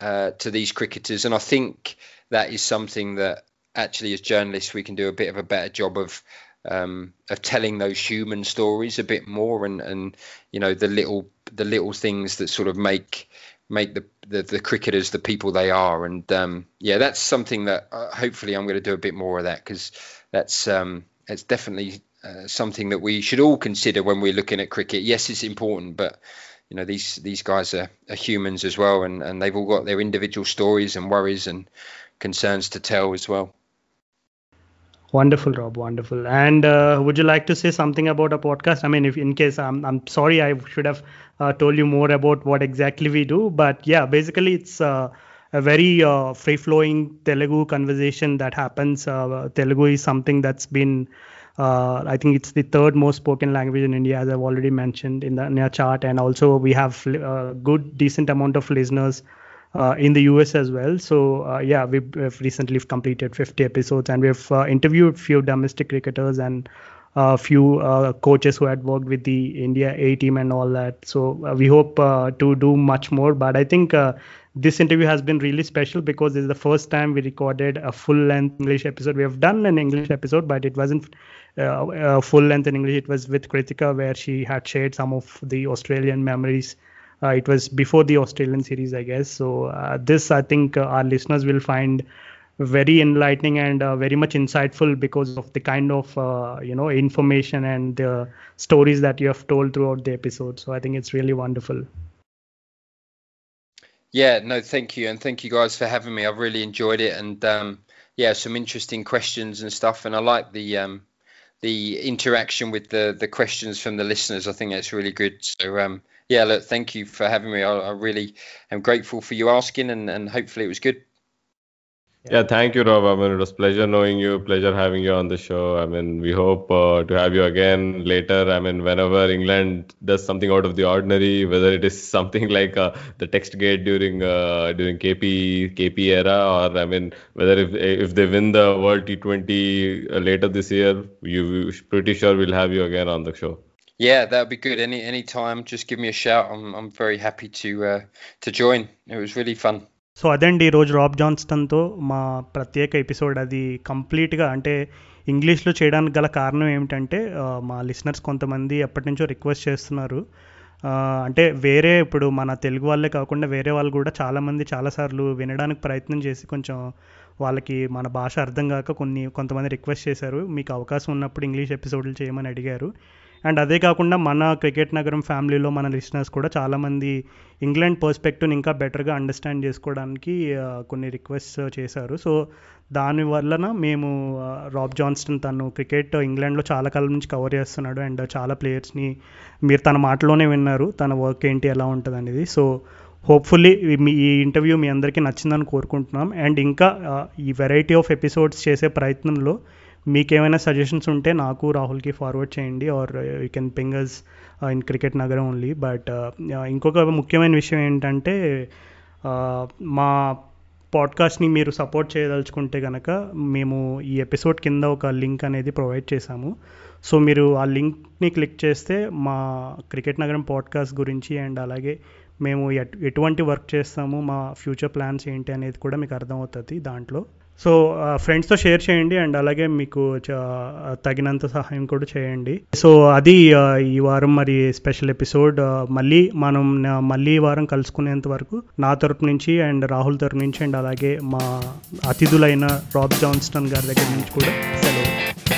uh, to these cricketers, and I think that is something that actually, as journalists, we can do a bit of a better job of um, of telling those human stories a bit more, and and you know the little the little things that sort of make make the, the, the cricketers the people they are, and um, yeah, that's something that uh, hopefully I'm going to do a bit more of that because that's um, it's definitely uh, something that we should all consider when we're looking at cricket. Yes, it's important, but you know these these guys are, are humans as well, and, and they've all got their individual stories and worries and concerns to tell as well. Wonderful, Rob. Wonderful. And uh, would you like to say something about a podcast? I mean, if in case I'm, I'm sorry, I should have uh, told you more about what exactly we do. But yeah, basically, it's uh, a very uh, free-flowing Telugu conversation that happens. Uh, Telugu is something that's been uh, I think it's the third most spoken language in India, as I've already mentioned in the our chart, and also we have a good, decent amount of listeners uh, in the US as well. So uh, yeah, we've, recently completed 50 episodes, and we've uh, interviewed few domestic cricketers and a few uh, coaches who had worked with the India A team and all that. So we hope to do much more, but I think this interview has been really special because this is the first time we recorded a full length English episode. We have done an English episode, but it wasn't uh, uh, full length in English. It was with Kritika, where she had shared some of the Australian memories. Uh, it was before the Australian series, I guess. So, uh, this I think uh, our listeners will find very enlightening and uh, very much insightful because of the kind of uh, you know information and the stories that you have told throughout the episode. So i think it's really wonderful. Yeah no thank you. And thank you guys for having me. I've really enjoyed it. And um, yeah some interesting questions and stuff. And i like the um, the interaction with the the questions from the listeners. I think that's really good. So um, yeah look thank you for having me I, I really am grateful for you asking and, and hopefully it was good yeah, thank you, Rob. I mean, it was pleasure knowing you, pleasure having you on the show. I mean, we hope uh, to have you again later. I mean, whenever England does something out of the ordinary, whether it is something like uh, the text gate during uh, during KP KP era, or I mean, whether if if they win the World T20 uh, later this year, you pretty sure we'll have you again on the show. Yeah, that would be good. Any any time, just give me a shout. I'm I'm very happy to uh, to join. It was really fun. So అదండి ఈరోజు Rob జాన్స్టన్తో మా ప్రత్యేక episode అది కంప్లీట్గా అంటే ఇంగ్లీష్లో చేయడానికి గల కారణం ఏమిటంటే మా లిసనర్స్ కొంతమంది ఎప్పటి నుంచో రిక్వెస్ట్ చేస్తున్నారు అంటే వేరే ఇప్పుడు మన తెలుగు వాళ్ళే కాకుండా వేరే వాళ్ళు కూడా చాలామంది చాలాసార్లు వినడానికి ప్రయత్నం చేసి కొంచెం వాళ్ళకి మన భాష అర్థం కాక కొన్ని కొంతమంది రిక్వెస్ట్ చేశారు మీకు అవకాశం ఉన్నప్పుడు ఇంగ్లీష్ ఎపిసోడ్లు చేయమని అడిగారు అండ్ అదే కాకుండా మన క్రికెట్ నగరం ఫ్యామిలీలో మన లిసనర్స్ కూడా చాలామంది ఇంగ్లాండ్ పర్స్పెక్టివ్ని ఇంకా బెటర్గా అండర్స్టాండ్ చేసుకోవడానికి కొన్ని రిక్వెస్ట్ చేశారు. సో దాని వలన మేము రాబ్ జాన్స్టన్ తను క్రికెట్ ఇంగ్లాండ్లో చాలా కాలం నుంచి కవర్ చేస్తున్నాడు అండ్ చాలా ప్లేయర్స్ని మీరు తన మాటలోనే విన్నారు తన వర్క్ ఏంటి ఎలా ఉంటుంది అనేది సో హోప్ఫుల్లీ మీ ఈ ఇంటర్వ్యూ మీ అందరికీ నచ్చిందని కోరుకుంటున్నాం. అండ్ ఇంకా ఈ వెరైటీ ఆఫ్ ఎపిసోడ్స్ చేసే ప్రయత్నంలో మీకేమైనా సజెషన్స్ ఉంటే నాకు రాహుల్కి ఫార్వర్డ్ చేయండి are you can fingers in cricket నగరం ఓన్లీ బట్ uh, ఇంకొక ముఖ్యమైన విషయం ఏంటంటే uh, మా పాడ్కాస్ట్ని మీరు సపోర్ట్ చేయదలుచుకుంటే కనుక మేము ఈ ఎపిసోడ్ కింద ఒక లింక్ అనేది ప్రొవైడ్ చేశాము. సో మీరు ఆ లింక్ని క్లిక్ చేస్తే మా క్రికెట్ నగరం పాడ్కాస్ట్ గురించి అండ్ అలాగే మేము ఎటువంటి వర్క్ చేస్తాము మా ఫ్యూచర్ ప్లాన్స్ ఏంటి అనేది కూడా మీకు అర్థమవుతుంది దాంట్లో. సో ఫ్రెండ్స్తో షేర్ చేయండి అండ్ అలాగే మీకు తగినంత సహాయం కూడా చేయండి. సో అది ఈ వారం మరి స్పెషల్ ఎపిసోడ్ మళ్ళీ మనం మళ్ళీ ఈ వారం కలుసుకునేంత వరకు నా తరపు నుంచి అండ్ రాహుల్ తరపు నుంచి అండ్ అలాగే మా అతిథులైన రాబ్ జాన్స్టన్ గారి దగ్గర నుంచి కూడా సెలవు.